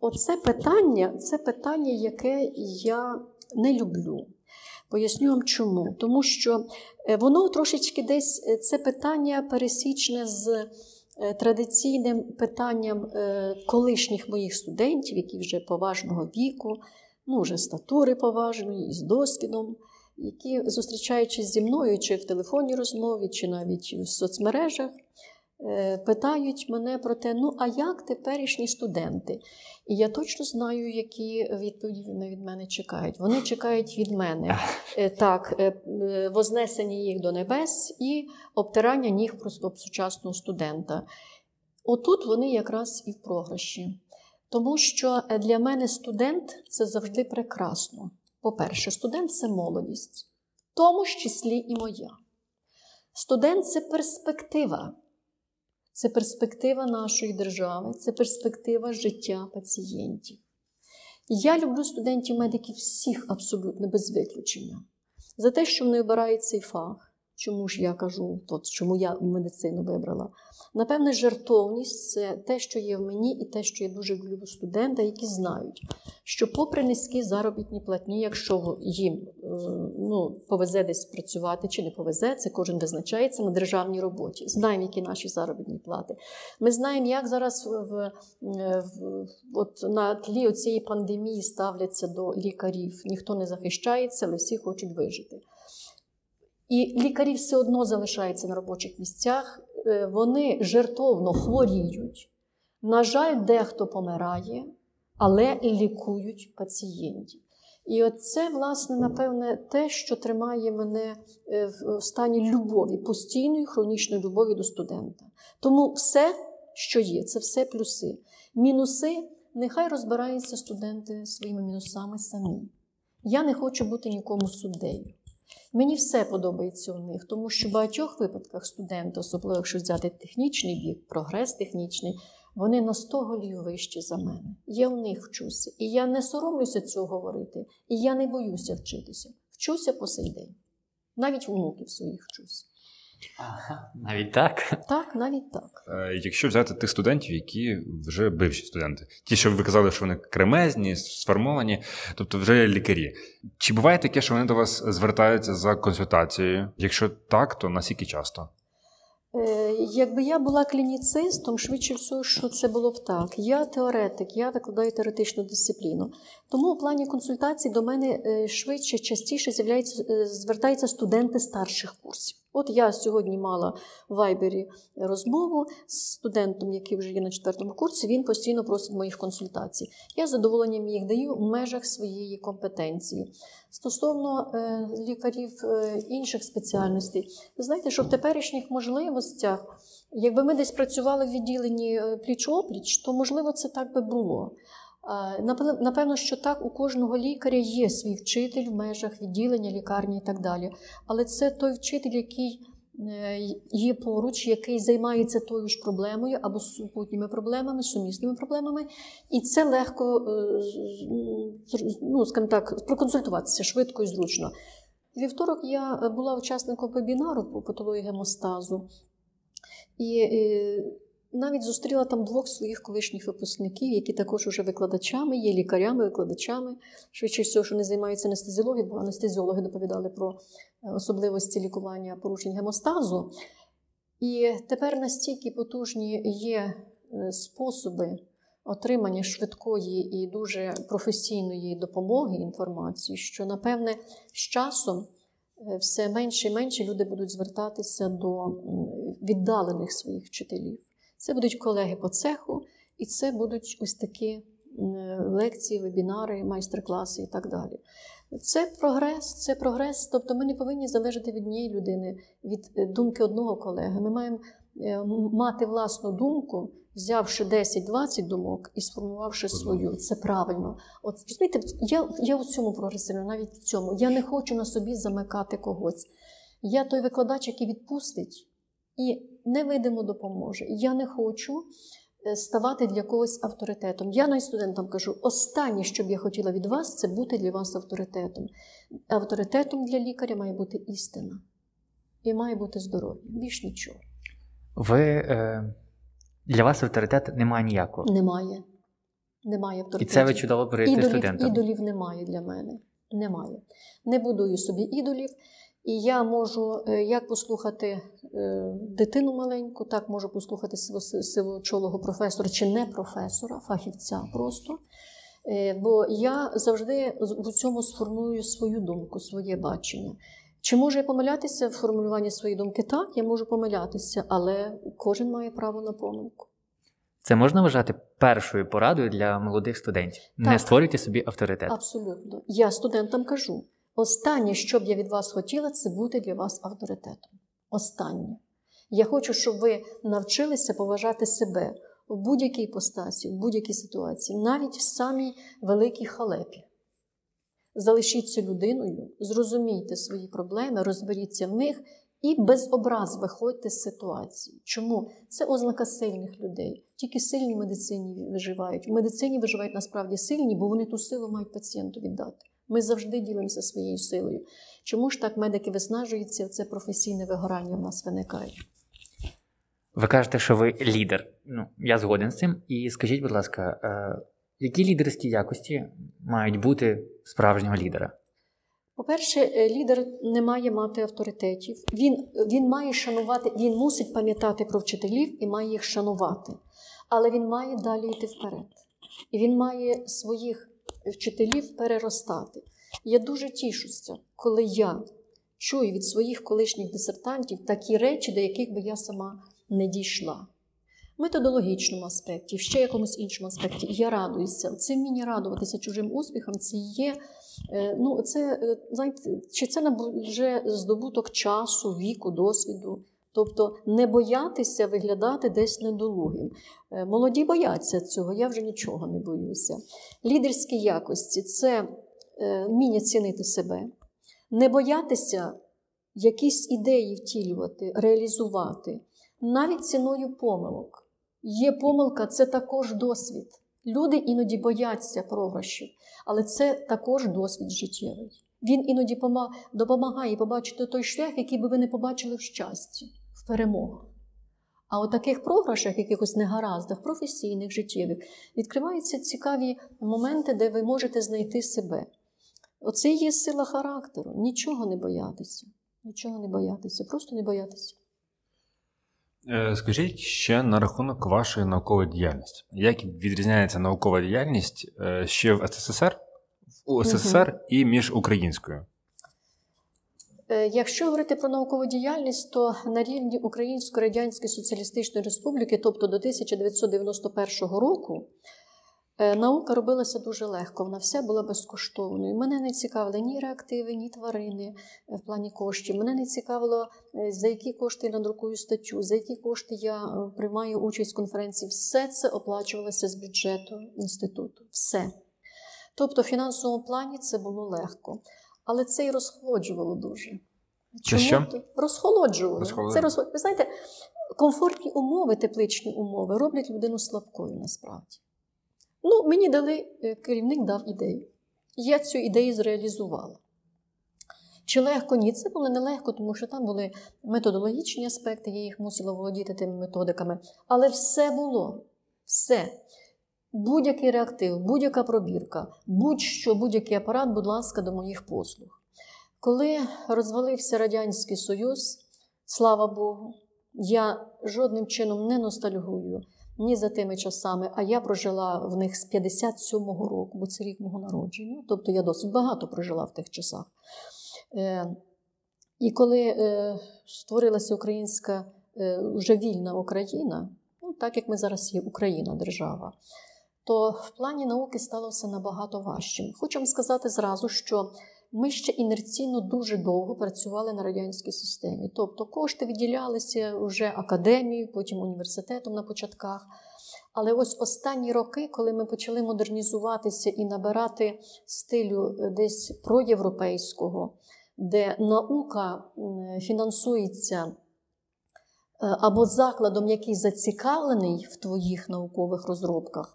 оце питання це питання, яке я не люблю. Поясню вам чому. Тому що е, воно трошечки десь е, це питання пересічне з традиційним питанням колишніх моїх студентів, які вже поважного віку ну, вже статури поважної, з досвідом, які, зустрічаючись зі мною, чи в телефонній розмові, чи навіть в соцмережах, е, питають мене про те, ну, а як теперішні студенти? І я точно знаю, які відповіді вони від мене чекають. Вони чекають від мене е, так, е, вознесення їх до небес і обтирання ніг об сучасного студента. Отут вони якраз і в програші. Тому що для мене студент це завжди прекрасно. По-перше, студент це молодість, в тому ж числі і моя. Студент це перспектива. Це перспектива нашої держави, це перспектива життя пацієнтів. Я люблю студентів-медиків всіх абсолютно без виключення. За те, що вони обирають цей фах, Чому ж я кажу, от, чому я медицину вибрала? Напевне, жертовність це те, що є в мені, і те, що я дуже люблю студента, які знають, що, попри низькі заробітні платні, якщо їм е, ну, повезе десь працювати чи не повезе, це кожен визначається на державній роботі. Знаємо, які наші заробітні плати. Ми знаємо, як зараз в, в, от на тлі цієї пандемії ставляться до лікарів. Ніхто не захищається, але всі хочуть вижити. І лікарі все одно залишаються на робочих місцях, е, вони жертовно хворіють. На жаль, дехто помирає, але лікують пацієнтів. І це, власне, напевне, те, що тримає мене е, в стані любові, постійної хронічної любові до студента. Тому все, що є, це все плюси. Мінуси, нехай розбираються студенти своїми мінусами самі. Я не хочу бути нікому суддею. Мені все подобається у них, тому що в багатьох випадках студенти, особливо якщо взяти технічний бік, прогрес технічний, вони на 100 голів вищі за мене. Я у них вчуся. І я не соромлюся цього говорити, і я не боюся вчитися. Вчуся по сей день. Навіть внуків своїх вчуся. Ага, Навіть так? Так, навіть так. Е, якщо взяти тих студентів, які вже бивші студенти, ті, що ви казали, що вони кремезні, сформовані, тобто вже лікарі. Чи буває таке, що вони до вас звертаються за консультацією? Якщо так, то наскільки часто? Е, якби я була клініцистом, швидше всього, що це було б так. Я теоретик, я викладаю теоретичну дисципліну. Тому у плані консультацій до мене е, швидше, частіше звертаються студенти старших курсів. От я сьогодні мала в Вайбері розмову з студентом, який вже є на четвертому курсі. Він постійно просить моїх консультацій. Я з задоволенням їх даю в межах своєї компетенції. Стосовно е, лікарів е, інших спеціальностей, ви знаєте, що в теперішніх можливостях, якби ми десь працювали в відділенні е, пліч-опліч, то можливо це так би було. Напевно, що так у кожного лікаря є свій вчитель в межах відділення, лікарні і так далі. Але це той вчитель, який е, є поруч, який займається тою ж проблемою або супутніми проблемами, сумісними проблемами, і це легко е, ну, скажімо так, проконсультуватися швидко і зручно. Вівторок я була учасником вебінару по патології гемостазу. І навіть зустріла там двох своїх колишніх випускників, які також уже викладачами, є лікарями, викладачами. Швидше всього, що не займаються анестезіологією, бо анестезіологи доповідали про е, особливості лікування порушень гемостазу. І тепер настільки потужні є е, способи отримання швидкої і дуже професійної допомоги інформації, що, напевне, з часом е, все менше і менше люди будуть звертатися до віддалених своїх вчителів. Це будуть колеги по цеху, і це будуть ось такі лекції, вебінари, майстер-класи і так далі. Це прогрес, це прогрес. Тобто ми не повинні залежати від однієї людини, від е, думки одного колеги. Ми маємо е, мати власну думку, взявши 10-20 думок і сформувавши свою. Це правильно. От розумієте, я я у цьому прогресивна, навіть в цьому. Я не хочу на собі замикати когось. Я той викладач, який відпустить і невидимо допоможе. Я не хочу е, ставати для когось авторитетом. Я навіть студентам кажу: останнє, що б я хотіла від вас, це бути для вас авторитетом. Авторитетом для лікаря має бути істина і має бути здоров'я. Більш нічого. Ви е, для вас авторитет немає ніякого? Немає. Немає авторитету. І це ви чудово берете студентам? Ідолів немає для мене. Немає. Не будую собі ідолів. І я можу е, як послухати е, дитину маленьку, так можу послухати сивочолого професора чи не професора, фахівця просто. Е, бо я завжди в цьому сформую свою думку, своє бачення. Чи можу я помилятися в формулюванні своєї думки? Так, я можу помилятися, але кожен має право на помилку. Це можна вважати першою порадою для молодих студентів. Так. Не створюйте собі авторитет. Абсолютно. Я студентам кажу. Останнє, що б я від вас хотіла, це бути для вас авторитетом. Останнє. Я хочу, щоб ви навчилися поважати себе в будь-якій постасі, в будь-якій ситуації, навіть в самій великій халепі. Залишіться людиною, зрозумійте свої проблеми, розберіться в них і без образ виходьте з ситуації. Чому? Це ознака сильних людей. Тільки сильні в медицині виживають. В медицині виживають насправді сильні, бо вони ту силу мають пацієнту віддати. Ми завжди ділимося своєю силою. Чому ж так медики виснажуються? Це професійне вигорання в нас виникає. Ви кажете, що ви лідер. Ну, я згоден з цим. І скажіть, будь ласка, е, які лідерські якості мають бути справжнього лідера? По-перше, е, лідер не має мати авторитетів. Він він має шанувати, він мусить пам'ятати про вчителів і має їх шанувати. Але він має далі йти вперед. І він має своїх вчителів переростати. Я дуже тішуся, коли я чую від своїх колишніх дисертантів такі речі, до яких би я сама не дійшла. В методологічному аспекті, в ще якомусь іншому аспекті. Я радуюся. Це вміння радуватися чужим успіхам, це є. Е, ну, це, е, знаєте, Чи це вже здобуток часу, віку, досвіду. Тобто не боятися виглядати десь недолугим. Е, молоді бояться цього, я вже нічого не боюся. Лідерські якості це вміння цінити себе, не боятися якісь ідеї втілювати, реалізувати, навіть ціною помилок. Є помилка це також досвід. Люди іноді бояться програшів, але це також досвід життєвий. Він іноді допомагає побачити той шлях, який би ви не побачили в щасті, в перемогах. А у таких програшах, якихось негараздах, професійних, життєвих, відкриваються цікаві моменти, де ви можете знайти себе. Оце є сила характеру. Нічого не боятися. Нічого не боятися, просто не боятися. Е, скажіть ще на рахунок вашої наукової діяльності. Як відрізняється наукова діяльність е, ще в СССР, в СССР угу. і між українською? Е, якщо говорити про наукову діяльність, то на рівні Української Радянської Соціалістичної Республіки, тобто до 1991 року, Е, наука робилася дуже легко, вона вся була безкоштовною. Мене не цікавили ні реактиви, ні тварини е, в плані коштів. Мене не цікавило, за які кошти я надрукую статтю, за які кошти я приймаю участь в конференції. Все це оплачувалося з бюджету інституту. Все. Тобто, в фінансовому плані це було легко. Але це і розхолоджувало дуже. Чому? що? Розхолоджувало. Розхолоджувало. Це розхолоджувало. Ви знаєте, комфортні умови, тепличні умови роблять людину слабкою насправді. Ну, мені дали, е, керівник дав ідею. Я цю ідею зреалізувала. Чи легко? Ні, це було нелегко, тому що там були методологічні аспекти, я їх мусила володіти тими методиками. Але все було. Все. Будь-який реактив, будь-яка пробірка, будь-що, будь-який апарат, будь ласка, до моїх послуг. Коли розвалився Радянський Союз, слава Богу, я жодним чином не ностальгую ні за тими часами, а я прожила в них з 57-го року, бо це рік мого народження. Тобто я досить багато прожила в тих часах. Е, І коли е, створилася українська е, вже вільна Україна, ну, так як ми зараз є Україна держава, то в плані науки стало все набагато важчим. Хочу вам сказати зразу, що ми ще інерційно дуже довго працювали на радянській системі. Тобто кошти виділялися вже академією, потім університетом на початках. Але ось останні роки, коли ми почали модернізуватися і набирати стилю е, десь проєвропейського, де наука фінансується е, або закладом, який зацікавлений в твоїх наукових розробках,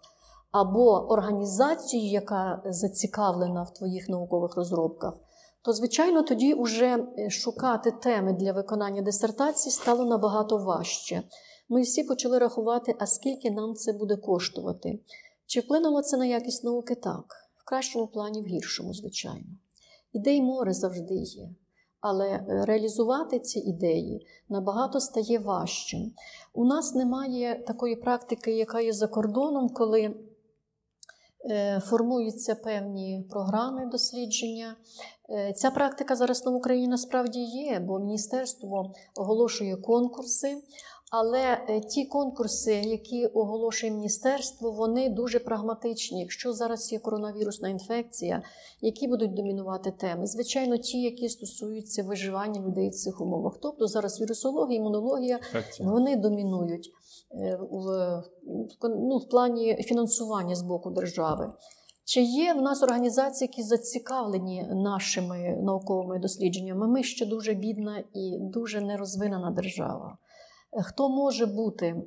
або організацію, яка зацікавлена в твоїх наукових розробках, то, звичайно, тоді вже е, шукати теми для виконання дисертації стало набагато важче. Ми всі почали рахувати, а скільки нам це буде коштувати. Чи вплинуло це на якість науки? Так, в кращому плані, в гіршому, звичайно. Ідей море завжди є. Але е, реалізувати ці ідеї набагато стає важчим. У нас немає такої практики, яка є за кордоном, коли формуються певні програми дослідження. Е, ця практика зараз на Україні насправді є, бо міністерство оголошує конкурси, Але е, ті конкурси, які оголошує міністерство, вони дуже прагматичні. Якщо зараз є коронавірусна інфекція, які будуть домінувати теми? Звичайно, ті, які стосуються виживання людей в цих умовах. Тобто зараз вірусологія, імунологія вони домінують е, в, в ну, в плані фінансування з боку держави. Чи є в нас організації, які зацікавлені нашими науковими дослідженнями? Ми ще дуже бідна і дуже нерозвинена держава. Е, Хто може бути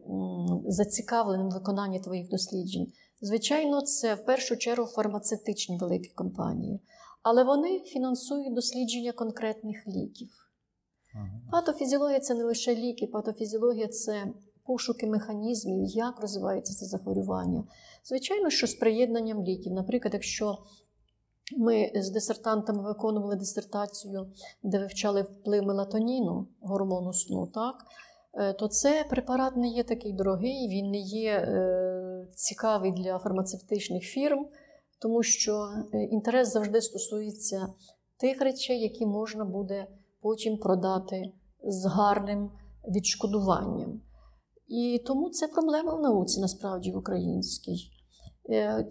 зацікавленим в виконанні твоїх досліджень? Звичайно, це в першу чергу фармацевтичні великі компанії, але вони фінансують дослідження конкретних ліків. Патофізіологія це не лише ліки, патофізіологія це пошуки механізмів, як розвивається це захворювання. Звичайно, що з приєднанням ліків. Наприклад, якщо ми з дисертантами виконували дисертацію, де вивчали вплив мелатоніну, гормону сну, так, е, то це препарат не є такий дорогий, він не є е, цікавий для фармацевтичних фірм, тому що е, інтерес завжди стосується тих речей, які можна буде потім продати з гарним відшкодуванням. І тому це проблема в науці насправді в українській. Е,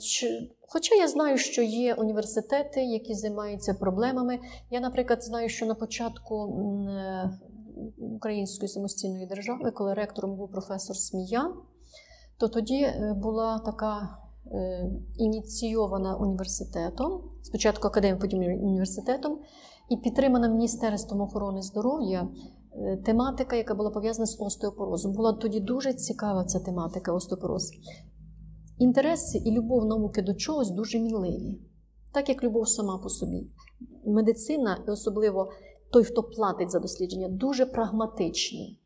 Хоча я знаю, що є університети, які займаються проблемами. Я, наприклад, знаю, що на початку е, української самостійної держави, коли ректором був професор Смія, то тоді е, була така ініційована університетом, спочатку академією, потім університетом, і підтримана Міністерством охорони здоров'я тематика, яка була пов'язана з остеопорозом. Була тоді дуже цікава ця тематика остеопороз. Інтереси і любов науки до чогось дуже мінливі, так як любов сама по собі. Медицина, і особливо той, хто платить за дослідження, дуже прагматичні.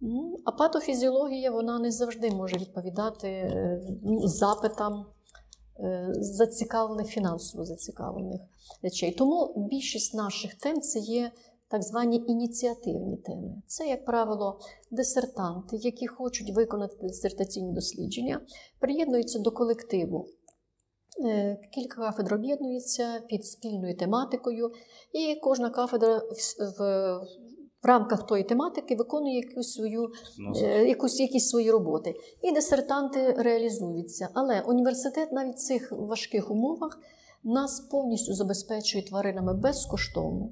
Ну, А патофізіологія вона не завжди може відповідати е, ну, запитам е, зацікавлених, фінансово зацікавлених речей. Тому більшість наших тем це є так звані ініціативні теми. Це, як правило, дисертанти, які хочуть виконати дисертаційні дослідження, приєднуються до колективу. Е, Кілька кафедр об'єднуються під спільною тематикою, і кожна кафедра в, в, рамках тої тематики виконує якусь свою е, якусь, якісь свої роботи. І дисертанти реалізуються. Але університет навіть в цих важких умовах нас повністю забезпечує тваринами безкоштовно.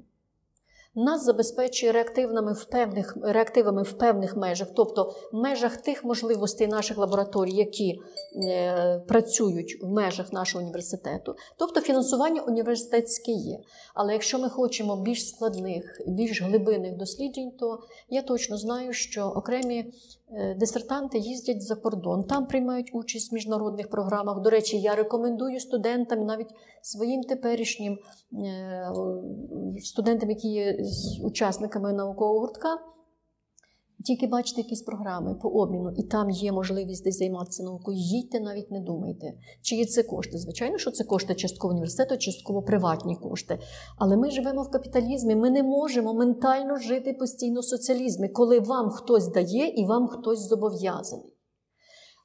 Нас забезпечує реактивними в певних, реактивами в певних межах, тобто в межах тих можливостей наших лабораторій, які е, працюють в межах нашого університету. Тобто фінансування університетське є. Але якщо ми хочемо більш складних, більш глибинних досліджень, то я точно знаю, що окремі дисертанти їздять за кордон, там приймають участь в міжнародних програмах. До речі, я рекомендую студентам, навіть своїм теперішнім е, студентам, які є учасниками наукового гуртка. Тільки бачите якісь програми по обміну, і там є можливість десь займатися наукою. Їдьте, навіть не думайте, чи є це кошти. Звичайно, що це кошти частково університету, частково приватні кошти. Але ми живемо в капіталізмі. Ми не можемо ментально жити постійно в соціалізмі, коли вам хтось дає і вам хтось зобов'язаний.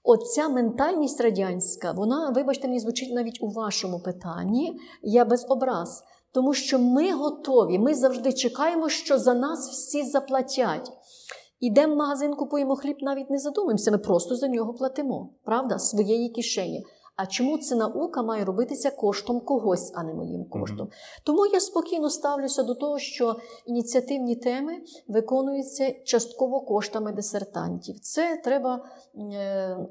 Оця ментальність радянська, вона, вибачте, мені звучить навіть у вашому питанні. Я без образ. Тому що ми готові, ми завжди чекаємо, що за нас всі заплатять. Ідемо в магазин, купуємо хліб, навіть не задумаємося, ми просто за нього платимо, правда, своєї кишені. А чому ця наука має робитися коштом когось, а не моїм коштом? Тому я спокійно ставлюся до того, що ініціативні теми виконуються частково коштами дисертантів. Це треба. Е-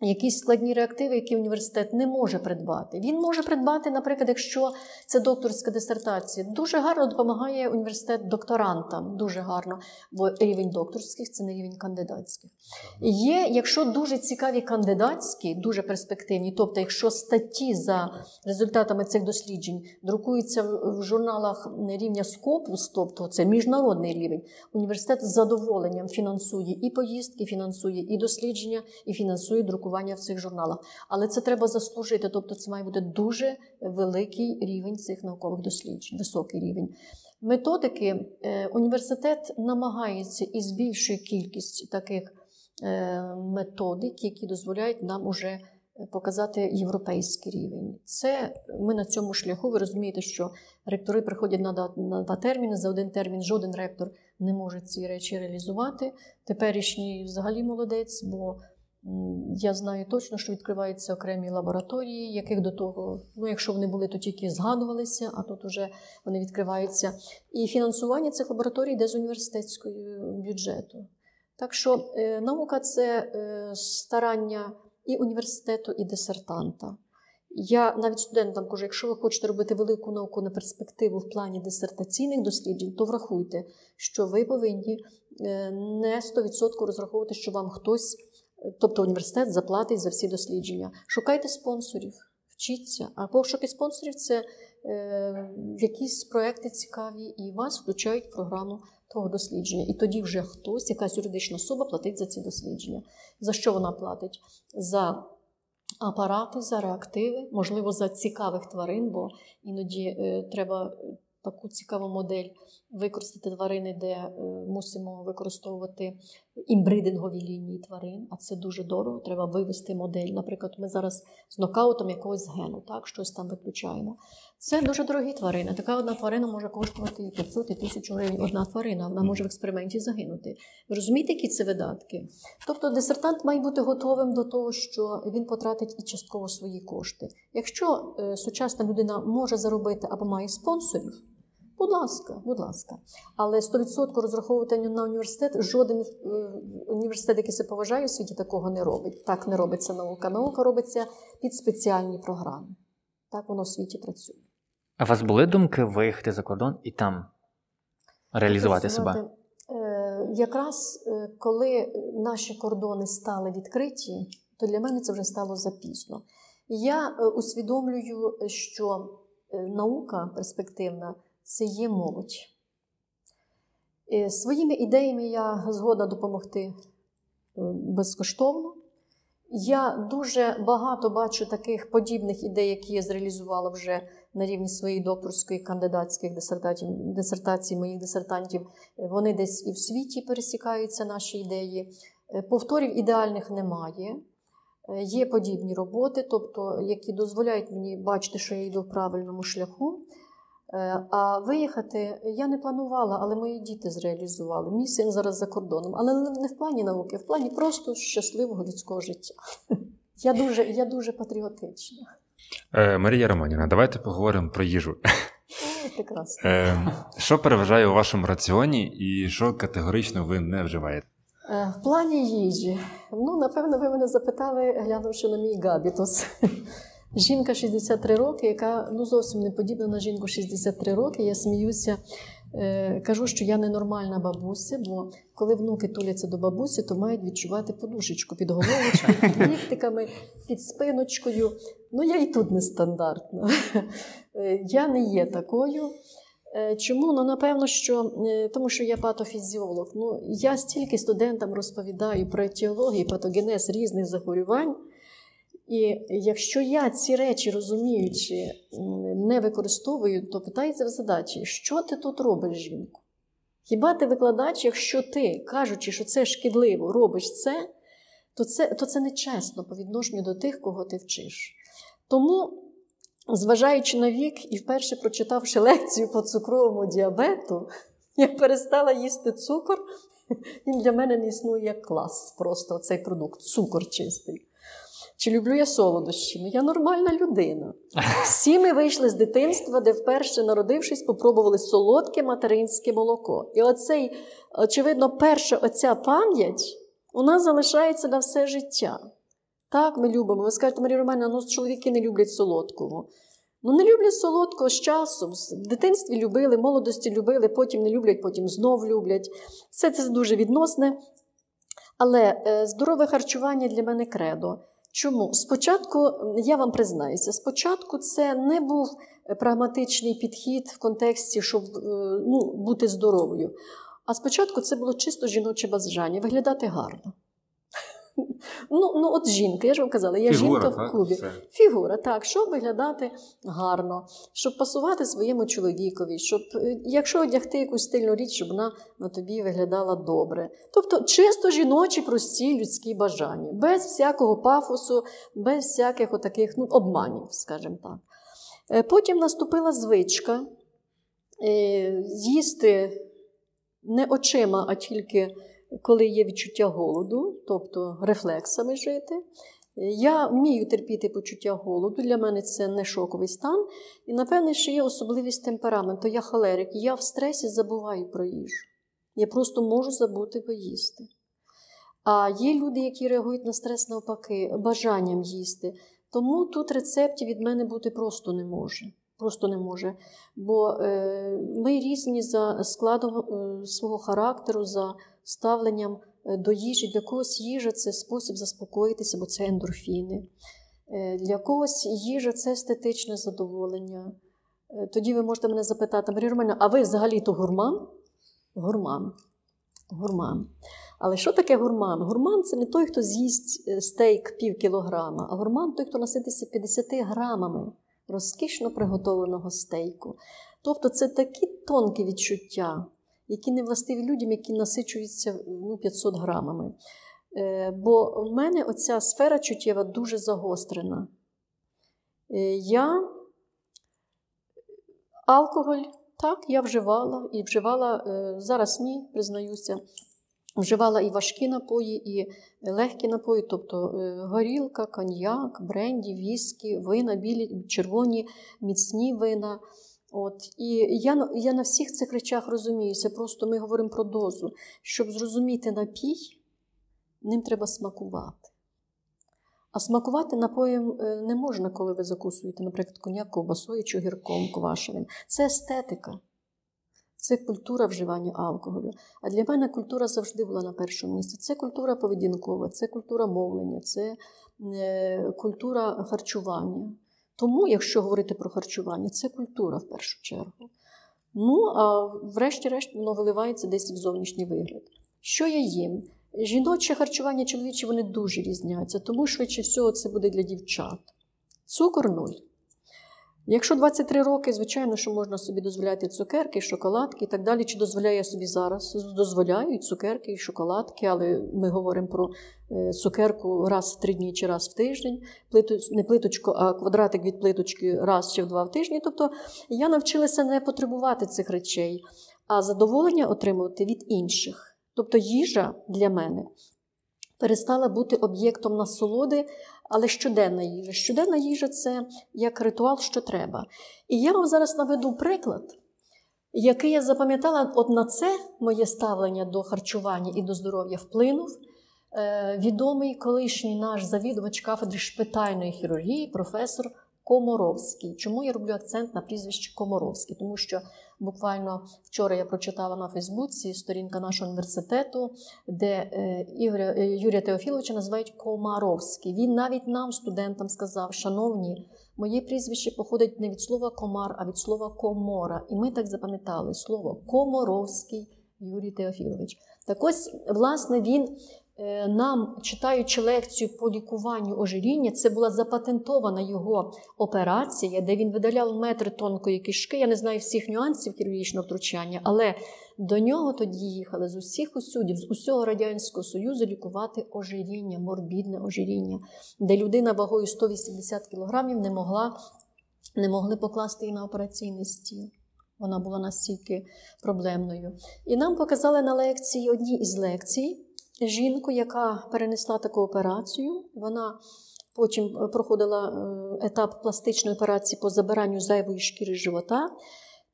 Якісь складні реактиви, які університет не може придбати. Він може придбати, наприклад, якщо це докторська дисертація. Дуже гарно допомагає університет докторантам, дуже гарно, бо рівень докторських це не рівень кандидатських. Є, якщо дуже цікаві кандидатські, дуже перспективні, тобто, якщо статті за результатами цих досліджень друкуються в журналах рівня Scopus, тобто це міжнародний рівень, університет з задоволенням фінансує і поїздки, фінансує і дослідження, і фінансує друкування в цих журналах. Але це треба заслужити, тобто це має бути дуже великий рівень цих наукових досліджень, високий рівень. Методики е, університет намагається і збільшує кількість таких е, методик, які дозволяють нам уже показати європейський рівень. Це ми на цьому шляху. Ви розумієте, що ректори приходять на два терміни. За один термін жоден ректор не може ці речі реалізувати. Теперішній взагалі молодець, бо я знаю точно, що відкриваються окремі лабораторії, яких до того, ну якщо вони були, то тільки згадувалися, а тут вже вони відкриваються. І фінансування цих лабораторій йде з університетського бюджету. Так що е, наука це е, старання і університету, і дисертанта. Я навіть студентам кажу, якщо ви хочете робити велику науку на перспективу в плані дисертаційних досліджень, то врахуйте, що ви повинні е, не 100% розраховувати, що вам хтось, тобто університет, заплатить за всі дослідження. Шукайте спонсорів, вчіться. А пошуки спонсорів це е, якісь проекти цікаві, і вас включають в програму того дослідження. І тоді вже хтось, якась юридична особа платить за ці дослідження. За що вона платить? За апарати, за реактиви, можливо, за цікавих тварин, бо іноді е, треба таку цікаву модель використати тварини, де е, мусимо використовувати імбридингові лінії тварин, а це дуже дорого. Треба вивести модель. Наприклад, ми зараз з нокаутом якогось гену, так, щось там виключаємо. Це дуже дорогі тварини. Така одна тварина може коштувати і 500 і 1000 гривень. Одна тварина, вона може в експерименті загинути. Ви розумієте, які це видатки? Тобто дисертант має бути готовим до того, що він потратить і частково свої кошти. Якщо е, сучасна людина може заробити або має спонсорів. Будь ласка, будь ласка. Але 100% розраховувати на університет, жоден е, університет, який себе поважає у світі, такого не робить. Так не робиться наука. Наука робиться під спеціальні програми. Так воно в світі працює. А у вас були думки виїхати за кордон і там реалізувати себе? Е, якраз е, коли наші кордони стали відкриті, то для мене це вже стало запізно. Я усвідомлюю, що наука перспективна це є молодь. Своїми ідеями я згодна допомогти е, безкоштовно. Я дуже багато бачу таких подібних ідей, які я зреалізувала вже на рівні своєї докторської кандидатських дисертацій, дисертацій моїх дисертантів. Вони десь і в світі пересікаються, наші ідеї. Е, повторів ідеальних немає. Е, є подібні роботи, тобто, які дозволяють мені бачити, що я йду в правильному шляху. Е, а виїхати я не планувала, але мої діти зреалізували. Мій син зараз за кордоном, але не в плані науки, в плані просто щасливого людського життя. Я дуже я дуже патріотична. Е, Марія Романівна, давайте поговоримо про їжу. О, прекрасно. Е, Що переважає у вашому раціоні і що категорично ви не вживаєте? Е, в плані їжі. Ну, напевно, ви мене запитали, глянувши на мій габітус. Жінка 63 роки, яка ну зовсім не подібна на жінку 63 роки. Я сміюся, е, кажу, що я ненормальна бабуся, бо коли внуки туляться до бабусі, то мають відчувати подушечку під головочкою, під (laughs) ліктиками, під спиночкою. Ну, я і тут нестандартна. Е, я не є такою. Е, чому? Ну, напевно, що тому що я патофізіолог. Ну, Я стільки студентам розповідаю про етіологію, патогенез різних захворювань. І якщо я ці речі розуміючи, не використовую, то питається в задачі, що ти тут робиш, жінку? Хіба ти викладач, якщо ти, кажучи, що це шкідливо, робиш це, то це то це нечесно по відношенню до тих, кого ти вчиш. Тому, зважаючи на вік і вперше прочитавши лекцію по цукровому діабету, я перестала їсти цукор, він для мене не існує як клас, просто цей продукт, цукор чистий. Чи люблю я солодощі? Ну, я нормальна людина. (laughs) Всі ми вийшли з дитинства, де вперше народившись, попробували солодке материнське молоко. І оцей, очевидно, перша оця пам'ять у нас залишається на все життя. Так, ми любимо. Ви скажете, Марія Романівна, ну чоловіки не люблять солодкого. Ну, не люблять солодкого з часом. В дитинстві любили, молодості любили, потім не люблять, потім знов люблять. Все це дуже відносне. Але е, здорове харчування для мене кредо. Чому? Спочатку, я вам признаюся, спочатку це не був прагматичний підхід в контексті, щоб е, ну, бути здоровою. А спочатку це було чисто жіноче бажання виглядати гарно. Ну, ну от жінка, я ж вам казала, я Фігура, жінка в клубі. Все. Фігура, так, щоб виглядати гарно, щоб пасувати своєму чоловікові, щоб е, якщо одягти якусь стильну річ, щоб вона на тобі виглядала добре. Тобто чисто жіночі, прості людські бажання, без всякого пафосу, без всяких отаких ну, обманів, скажімо так. Е, Потім наступила звичка е, їсти не очима, а тільки коли є відчуття голоду, тобто рефлексами жити. Я вмію терпіти почуття голоду. Для мене це не шоковий стан. І, напевне, ще є особливість темпераменту. Я холерик, я в стресі забуваю про їжу. Я просто можу забути поїсти. А є люди, які реагують на стрес навпаки, бажанням їсти. Тому тут рецептів від мене бути просто не може. Просто не може. Бо е, ми різні за складом е, свого характеру, за ставленням е, до їжі. Для когось їжа це спосіб заспокоїтися, бо це ендорфіни. Для когось їжа це естетичне задоволення. Тоді ви можете мене запитати, Марія Романівна, а ви взагалі-то гурман? Гурман. Гурман. Але що таке гурман? Гурман це не той, хто з'їсть стейк пів кілограма, а гурман той, хто насититься 50 грамами розкішно приготовленого стейку. Тобто це такі тонкі відчуття, які не властиві людям, які насичуються ну, 500 грамами. Е, бо в мене оця сфера чуттєва дуже загострена. Е, я алкоголь, так, я вживала і вживала, е, зараз ні, признаюся, вживала і важкі напої, і легкі напої, тобто е, горілка, коньяк, бренді, віскі, вина, білі, червоні, міцні вина. От. І я, я на всіх цих речах розуміюся, просто ми говоримо про дозу. Щоб зрозуміти напій, ним треба смакувати. А смакувати напоєм е, не можна, коли ви закусуєте, наприклад, коньяк ковбасою чи гірком квашеним. Це естетика, це культура вживання алкоголю. А для мене культура завжди була на першому місці. Це культура поведінкова, це культура мовлення, це е, культура харчування. Тому, якщо говорити про харчування, це культура в першу чергу. Ну, а врешті-решт воно виливається десь в зовнішній вигляд. Що я їм? Жіноче харчування, чоловіче, вони дуже різняться, тому швидше всього це буде для дівчат. Цукор нуль. Якщо 23 роки, звичайно, що можна собі дозволяти цукерки, шоколадки і так далі. Чи дозволяю я собі зараз? Дозволяю і цукерки, і шоколадки, але ми говоримо про е, цукерку раз в три дні чи раз в тиждень, не плиточку, а квадратик від плиточки раз чи в два в тижні. Тобто я навчилася не потребувати цих речей, а задоволення отримувати від інших. Тобто їжа для мене перестала бути об'єктом насолоди, але щоденна їжа. Щоденна їжа це як ритуал, що треба. І я вам зараз наведу приклад, який я запам'ятала, от на це моє ставлення до харчування і до здоров'я вплинув. е, Відомий колишній наш завідувач кафедри шпитальної хірургії, професор Комаровський. Чому я роблю акцент на прізвище Комаровський? Тому що буквально вчора я прочитала на Фейсбуці сторінка нашого університету, де е, Ігоря, е, Юрія Теофіловича називають Комаровський. Він навіть нам, студентам, сказав: шановні, моє прізвище походить не від слова комар, а від слова комора. І ми так запам'ятали слово Комаровський Юрій Теофілович. Так ось, власне, він нам, читаючи лекцію по лікуванню ожиріння, це була запатентована його операція, де він видаляв метри тонкої кишки. Я не знаю всіх нюансів хірургічного втручання, але до нього тоді їхали з усіх усюдів, з усього Радянського Союзу лікувати ожиріння, морбідне ожиріння, де людина вагою 180 кілограмів не могла, не могли покласти її на операційний стіл. Вона була настільки проблемною. І нам показали на лекції одній із лекцій жінку, яка перенесла таку операцію. Вона потім е, проходила е, етап пластичної операції по забиранню зайвої шкіри живота.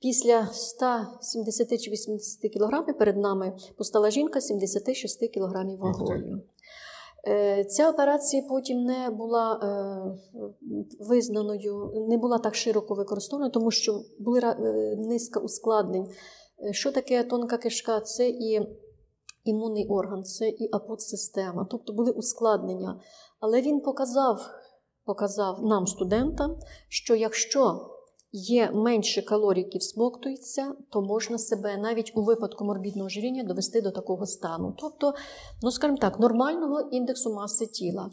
Після 170 чи 80 кг перед нами постала жінка 76 кг вагою. Е, Ця операція потім не була визнаною, не була так широко використована, тому що була низка ускладнень. Що таке тонка кишка? Це і імунний орган, це і апод-система, тобто були ускладнення. Але він показав, показав нам, студентам, що якщо є менше калорій, які всмоктуються, то можна себе навіть у випадку морбідного ожиріння довести до такого стану. Тобто, ну скажімо так, нормального індексу маси тіла.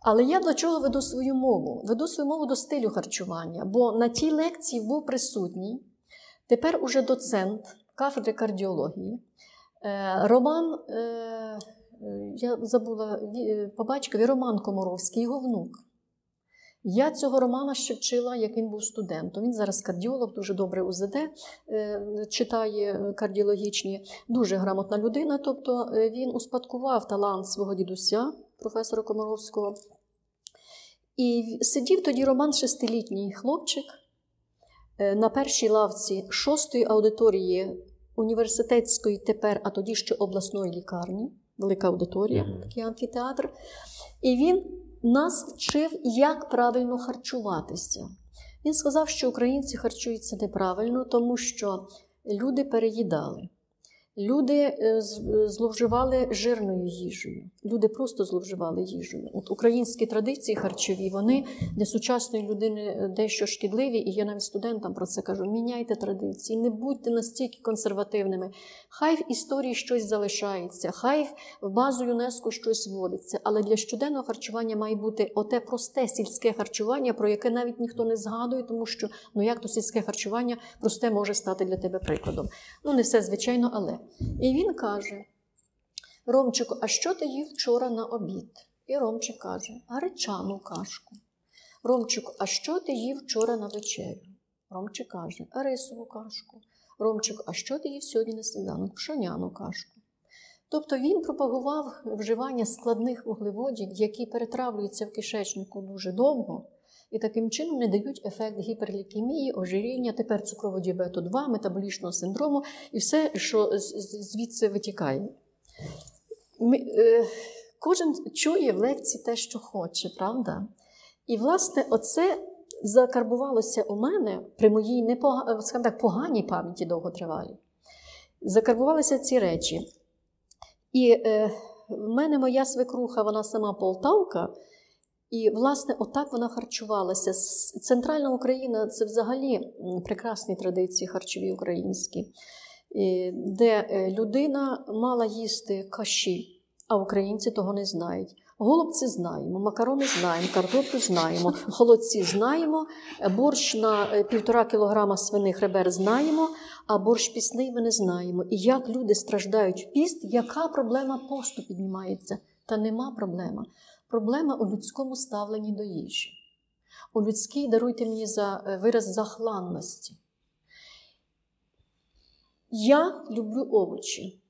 Але я до чого веду свою мову? Веду свою мову до стилю харчування, бо на тій лекції був присутній тепер уже доцент кафедри кардіології. Е, Роман, е, е, я забула по батькові Роман Комаровський, його внук. Я цього Романа ще вчила, як він був студентом. Він зараз кардіолог, дуже добре УЗД е, читає кардіологічні, дуже грамотна людина. Тобто е, він успадкував талант свого дідуся, професора Комаровського. І сидів тоді Роман шестилітній хлопчик е, на першій лавці шостої аудиторії університетської тепер, а тоді ще обласної лікарні, велика аудиторія, Мгм. такий амфітеатр. І він нас вчив, як правильно харчуватися. Він сказав, що українці харчуються неправильно, тому що люди переїдали. Люди е, зловживали жирною їжею. Люди просто зловживали їжею. От українські традиції харчові, вони для сучасної людини е, дещо шкідливі, і я навіть студентам про це кажу: міняйте традиції, не будьте настільки консервативними. Хай в історії щось залишається, хай в базу ЮНЕСКО щось вводиться, але для щоденного харчування має бути оте просте сільське харчування, про яке навіть ніхто не згадує, тому що ну як то сільське харчування просте може стати для тебе прикладом. Ну, не все, звичайно, але. І він каже: Ромчику, а що ти їв вчора на обід? І Ромчик каже: гречану кашку. Ромчику, а що ти їв вчора на вечерю? Ромчик каже, рисову кашку. Ромчик, а що ти їв сьогодні на сніданок? Пшоняну кашку. Тобто він пропагував вживання складних вуглеводів, які перетравлюються в кишечнику дуже довго, і таким чином не дають ефект гіперлікемії, ожиріння, тепер цукрового діабету 2, метаболічного синдрому і все, що звідси витікає. Ми, е, кожен чує в лекції те, що хоче, правда? І, власне, оце закарбувалося у мене при моїй непога... так, поганій пам'яті довготривалій. Закарбувалися ці речі. І е, в мене моя свекруха, вона сама полтавка, і, власне, отак вона харчувалася. Центральна Україна це взагалі прекрасні традиції харчові українські, де е, людина мала їсти каші, а українці того не знають. Голубці знаємо, макарони знаємо, картоплю знаємо, холодці знаємо, борщ на е, півтора кілограма свиних ребер знаємо, а борщ пісний ми не знаємо. І як люди страждають в піст, яка проблема посту піднімається? Та нема проблема. Проблема у людському ставленні до їжі. У людській, даруйте мені за е, вираз захланності. Я люблю овочі.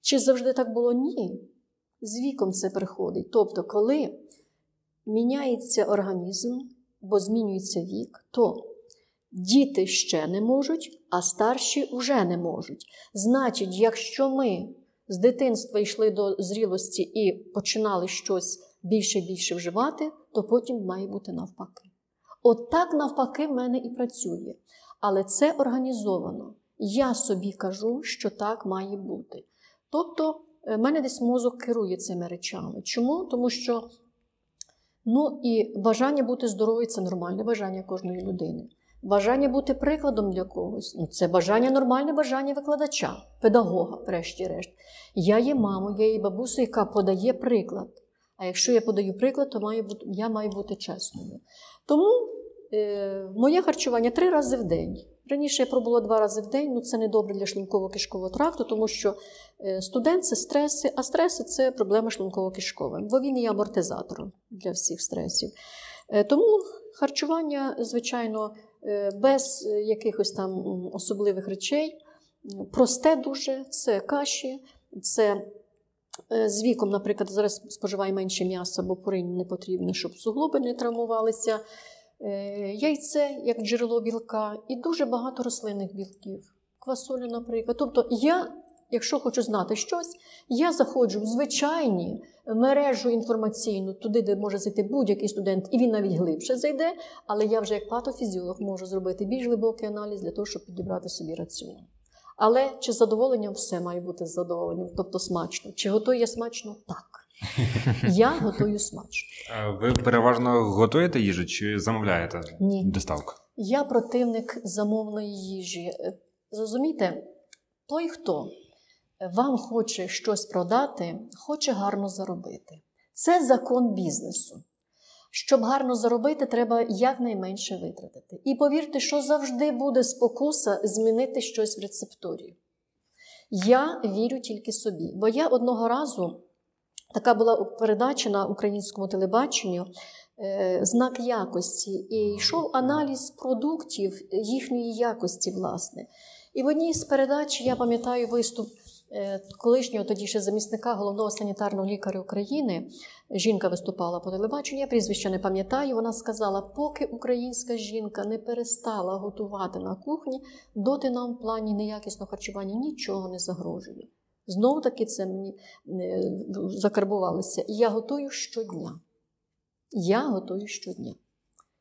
Чи завжди так було? Ні. З віком це приходить. Тобто, коли міняється організм, бо змінюється вік, то діти ще не можуть, а старші вже не можуть. Значить, якщо ми з дитинства йшли до зрілості і починали щось більше більше вживати, то потім має бути навпаки. От так навпаки в мене і працює. Але це організовано. Я собі кажу, що так має бути. Тобто, в мене десь мозок керує цими речами. Чому? Тому що ну, і бажання бути здоровою це нормальне бажання кожної людини. Бажання бути прикладом для когось ну, це бажання, нормальне бажання викладача, педагога, врешті-решт. Я є мамою, я є бабусею, яка подає приклад. Якщо я подаю приклад, то маю бути, я маю бути чесною. Тому е, моє харчування три рази в день. Раніше я пробувала два рази в день, ну це не добре для шлунково-кишкового тракту, тому що е, студент це стреси, а стреси це проблема шлунково-кишкова, бо він є амортизатором для всіх стресів. Е, тому харчування, звичайно, е, без якихось там особливих речей, просте дуже це каші, це з віком, наприклад, зараз споживаю менше м'яса, бо поринь не потрібно, щоб суглоби не травмувалися. Е, Яйце як джерело білка, і дуже багато рослинних білків, квасолю, наприклад. Тобто, я, якщо хочу знати щось, я заходжу в звичайні мережу інформаційну, туди, де може зайти будь-який студент, і він навіть глибше зайде. Але я вже як патофізіолог можу зробити більш глибокий аналіз для того, щоб підібрати собі раціон. Але чи з задоволенням все має бути з задоволенням, тобто смачно. Чи готую я смачно? Так. (laughs) Я готую смачно. Ви переважно готуєте їжу чи замовляєте Ні. доставку? Я противник замовної їжі. Зрозумійте, той, хто вам хоче щось продати, хоче гарно заробити. Це закон бізнесу. Щоб гарно заробити, треба якнайменше витратити. І повірте, що завжди буде спокуса змінити щось в рецептурі. Я вірю тільки собі, бо я одного разу така була передача на українському телебаченню. Е, знак якості і йшов аналіз продуктів їхньої якості, власне. І в одній з передач я пам'ятаю виступ колишнього тоді ще замісника головного санітарного лікаря України. Жінка виступала по телебаченню, я прізвища не пам'ятаю. Вона сказала: поки українська жінка не перестала готувати на кухні, доти нам в плані неякісного харчування нічого не загрожує. Знову таки це мені е, закарбувалося. І я готую щодня. Я готую щодня.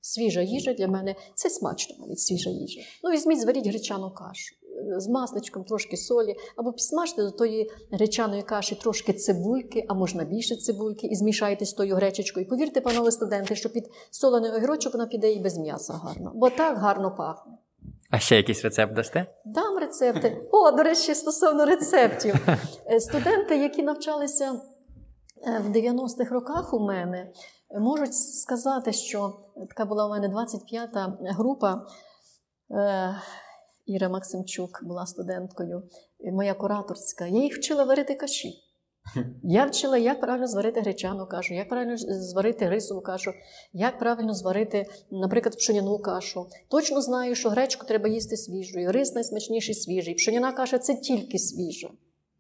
Свіжа їжа для мене це смачно навіть свіжа їжа. Ну, візьміть, зваріть гречану кашу з масличком, трошки солі, або підсмажте до тої гречаної каші трошки цибульки, а можна більше цибульки, і змішайте з тою гречечкою. І повірте, панове студенти, що під солений огірочок вона піде і без м'яса гарно, бо так гарно пахне. А ще якийсь рецепт дасте? Дам рецепти. О, до речі, стосовно рецептів. Е, студенти, які навчалися е, в 90-х роках у мене, можуть сказати, що така була у мене 25-та група. Іра Максимчук була студенткою, моя кураторська. Я їх вчила варити каші. Я вчила, як правильно зварити гречану кашу, як правильно зварити рисову кашу, як правильно зварити, наприклад, пшеняну кашу. Точно знаю, що гречку треба їсти свіжою, рис найсмачніший свіжий. Пшеняна каша це тільки свіжа.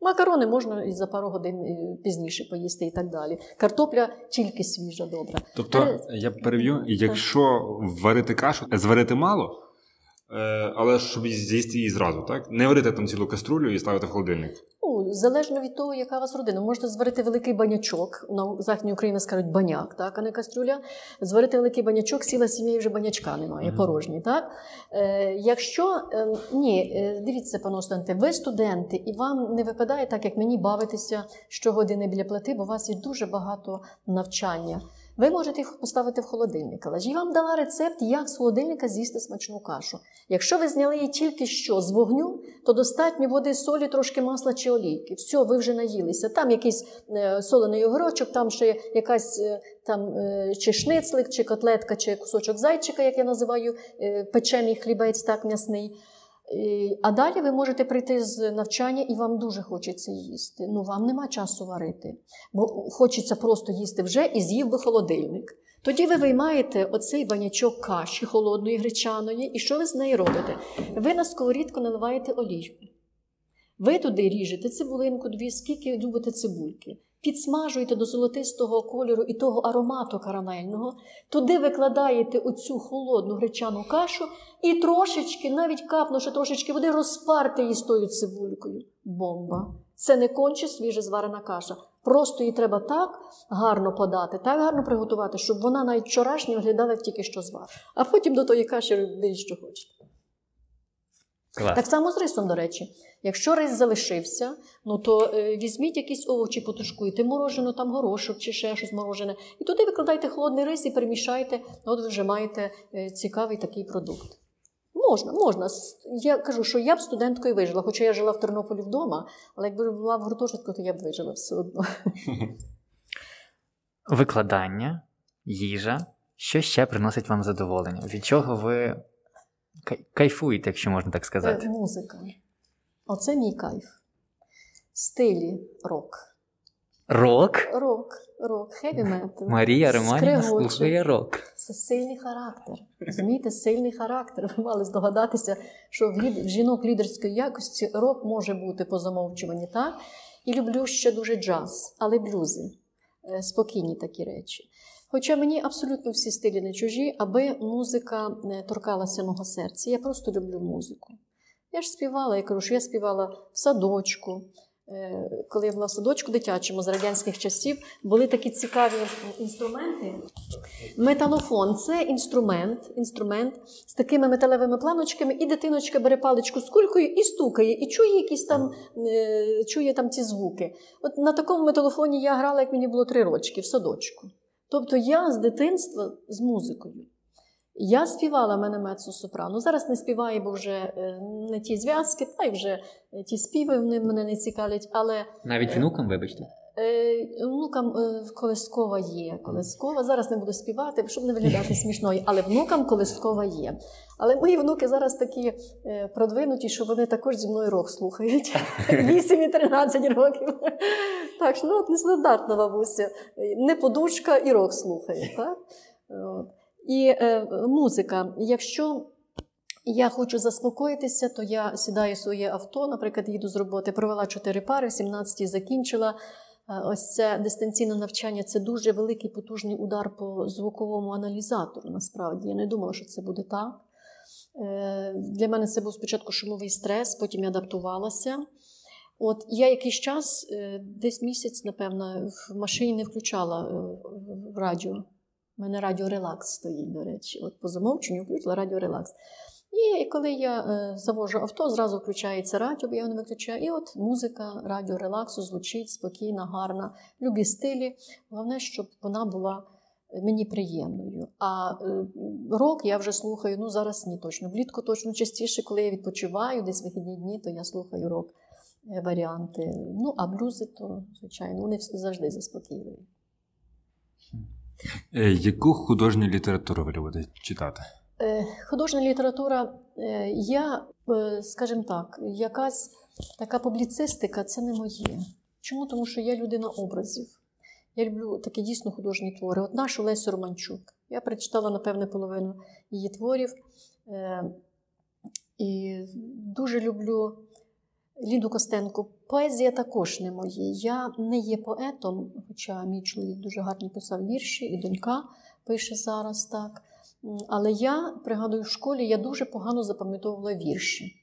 Макарони можна і за пару годин е, пізніше поїсти і так далі. Картопля тільки свіжа, добра. Тобто, я перев'ю, якщо варити кашу, зварити мало. Е, але щоб з'їсти її зразу, так? Не варити там цілу каструлю і ставити в холодильник. Ну, залежно від того, яка у вас родина. Можете зварити великий банячок. На Західній Україні скажуть баняк, так, а не кастрюля. Зварити великий банячок, сіла сім'я і вже банячка немає, mm-hmm. порожній. Так? Е, Якщо е, ні, дивіться, пане студенте, ви студенти, і вам не випадає так, як мені бавитися щогодини біля плити, бо у вас є дуже багато навчання. Ви можете їх поставити в холодильник. Але ж я вам дала рецепт, як з холодильника з'їсти смачну кашу. Якщо ви зняли її тільки що з вогню, то достатньо води, солі, трошки масла чи олійки. Все, ви вже наїлися. Там якийсь е, солений огорочок, там ще якась е, там е, чи шницлик, чи котлетка, чи кусочок зайчика, як я називаю, печений хлібець, так м'ясний. А далі ви можете прийти з навчання і вам дуже хочеться їсти. Ну, вам нема часу варити, бо хочеться просто їсти вже і з'їв би холодильник. Тоді ви виймаєте оцей банячок каші холодної гречаної, і що ви з нею робите? Ви на сковорідку наливаєте олійку. Ви туди ріжете цибулинку, дві, скільки любите цибульки підсмажуєте до золотистого кольору і того аромату карамельного, туди викладаєте оцю холодну гречану кашу і трошечки, навіть капнувши трошечки води, розпарте її з тою цибулькою. Бомба! Це не конче свіже зварена каша. Просто її треба так гарно подати, так гарно приготувати, щоб вона навіть вчорашня виглядала тільки що звар. А потім до тої каші робіть, що хочете. Клас. Так само з рисом, до речі. Якщо рис залишився, ну то е, візьміть якісь овочі, потушкуйте, морожену, там горошок чи ще щось морожене. І туди викладайте холодний рис і перемішайте, от ви вже маєте е, цікавий такий продукт. Можна, можна. Я кажу, що я б студенткою вижила, хоча я жила в Тернополі вдома, але якби була в гуртожитку, то я б вижила все одно. Викладання, їжа. Що ще приносить вам задоволення? Від чого ви кайфуєте, якщо можна так сказати? Е, музика. Оце мій кайф. Стилі рок. Рок? Рок, рок, хеві метал. Марія Романівна слухає рок. Це сильний характер. Розумієте, сильний характер. Ви мали здогадатися, що в, лід... в жінок лідерської якості рок може бути по замовчуванні, так? І люблю ще дуже джаз, але блюзи. Е, спокійні такі речі. Хоча мені абсолютно всі стилі не чужі, аби музика не торкалася мого серця. Я просто люблю музику. Я ж співала, я кажу, що я співала в садочку. Е, коли я була в садочку дитячому з радянських часів, були такі цікаві інструменти. Металофон це інструмент інструмент з такими металевими планочками, і дитиночка бере паличку з кулькою і стукає, і чує якісь там е, чує там ці звуки. От на такому металофоні я грала, як мені було три рочки в садочку. Тобто я з дитинства з музикою. Я співала мене мецо-сопрано. Зараз не співаю, бо вже е, не ті зв'язки, та й вже е, ті співи вони мене не цікавлять. Але Навіть внукам, вибачте. Е, внукам е, колискова є. Колискова. Зараз не буду співати, щоб не виглядати смішною, але внукам колискова є. Але мої внуки зараз такі е, продвинуті, що вони також зі мною рок слухають. 8 і 13 років. Так що ну, от нестандартна бабуся. Не подушка і рок слухає. Так? І е, музика. Якщо я хочу заспокоїтися, то я сідаю своє авто, наприклад, їду з роботи, провела 4 пари, в 17 закінчила. Е, Ось це дистанційне навчання це дуже великий потужний удар по звуковому аналізатору. Насправді я не думала, що це буде так. Е, Для мене це був спочатку шумовий стрес, потім я адаптувалася. От я якийсь час, е, десь місяць, напевно, в машині не включала в радіо. У мене радіо релакс стоїть, до речі. От по замовченню включила радіо релакс. І коли я е, завожу авто, зразу включається радіо, бо я не виключаю. І от музика радіо релаксу звучить спокійна, гарна, любі стилі. Головне, щоб вона була е, мені приємною. А е, рок я вже слухаю, ну зараз ні точно. Влітку точно частіше, коли я відпочиваю, десь вихідні дні, то я слухаю рок варіанти. Ну, а блюзи, то, звичайно, вони завжди заспокійливі. Яку художню літературу ви любите читати? Е, Художня література, е, я, е, скажімо так, якась така публіцистика це не моє. Чому? Тому що я людина образів. Я люблю такі дійсно художні твори. От нашу Лесю Романчук. Я прочитала, напевне, половину її творів. І дуже люблю Ліду Костенко. Поезія також не моє. Я не є поетом, хоча мій чоловік дуже гарно писав вірші, і донька пише зараз так. Але я пригадую, в школі я дуже погано запам'ятовувала вірші.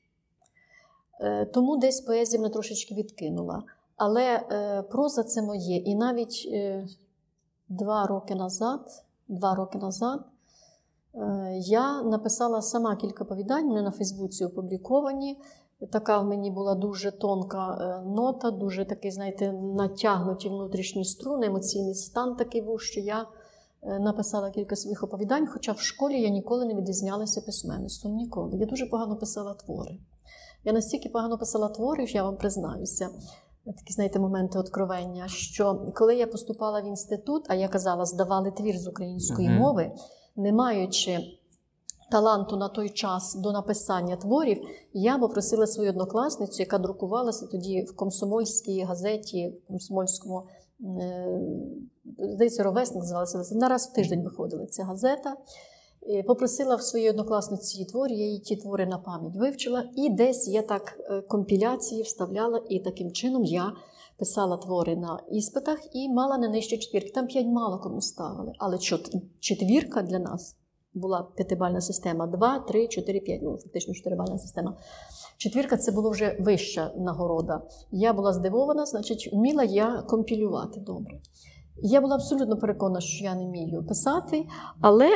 Е, Тому десь поезія мене трошечки відкинула. Але е, проза це моє. І навіть е, два роки назад, два роки назад я написала сама кілька повідань, вони на Фейсбуці опубліковані. Така в мені була дуже тонка нота, дуже такий, знаєте, натягнуті внутрішні струни, емоційний стан такий був, що я написала кілька своїх оповідань, хоча в школі я ніколи не відрізнялася письменництвом. Ніколи. Я дуже погано писала твори. Я настільки погано писала твори, що я вам признаюся. Такі, знаєте, моменти откровення, що коли я поступала в інститут, а я казала, здавали твір з української Мгм. мови, не маючи таланту на той час до написання творів, я попросила свою однокласницю, яка друкувалася тоді в комсомольській газеті, в комсомольському е, здається, ровесник називалася. На раз в тиждень виходила ця газета. Е, Попросила в своїй однокласниці її твори, я її ті твори на пам'ять вивчила, і десь я так е, компіляції вставляла, і таким чином я писала твори на іспитах і мала не нижче четвірки. Там п'ять мало кому ставили. Але четвірка для нас була п'ятибальна система: два, три, чотири, п'ять. Ну, фактично чотирибальна система. Четвірка це була вже вища нагорода. Я була здивована, значить, вміла я компілювати добре. Я була абсолютно переконана, що я не вмію писати, але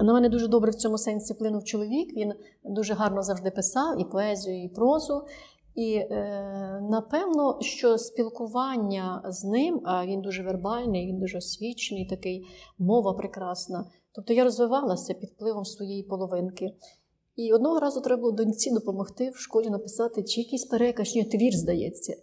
на мене дуже добре в цьому сенсі вплинув чоловік. Він дуже гарно завжди писав і поезію, і прозу. І е, напевно, що спілкування з ним, а він дуже вербальний, він дуже освічений, такий мова прекрасна. Тобто я розвивалася під впливом своєї половинки. І одного разу треба було доньці допомогти в школі написати чи якийсь переказ, ні, твір, здається.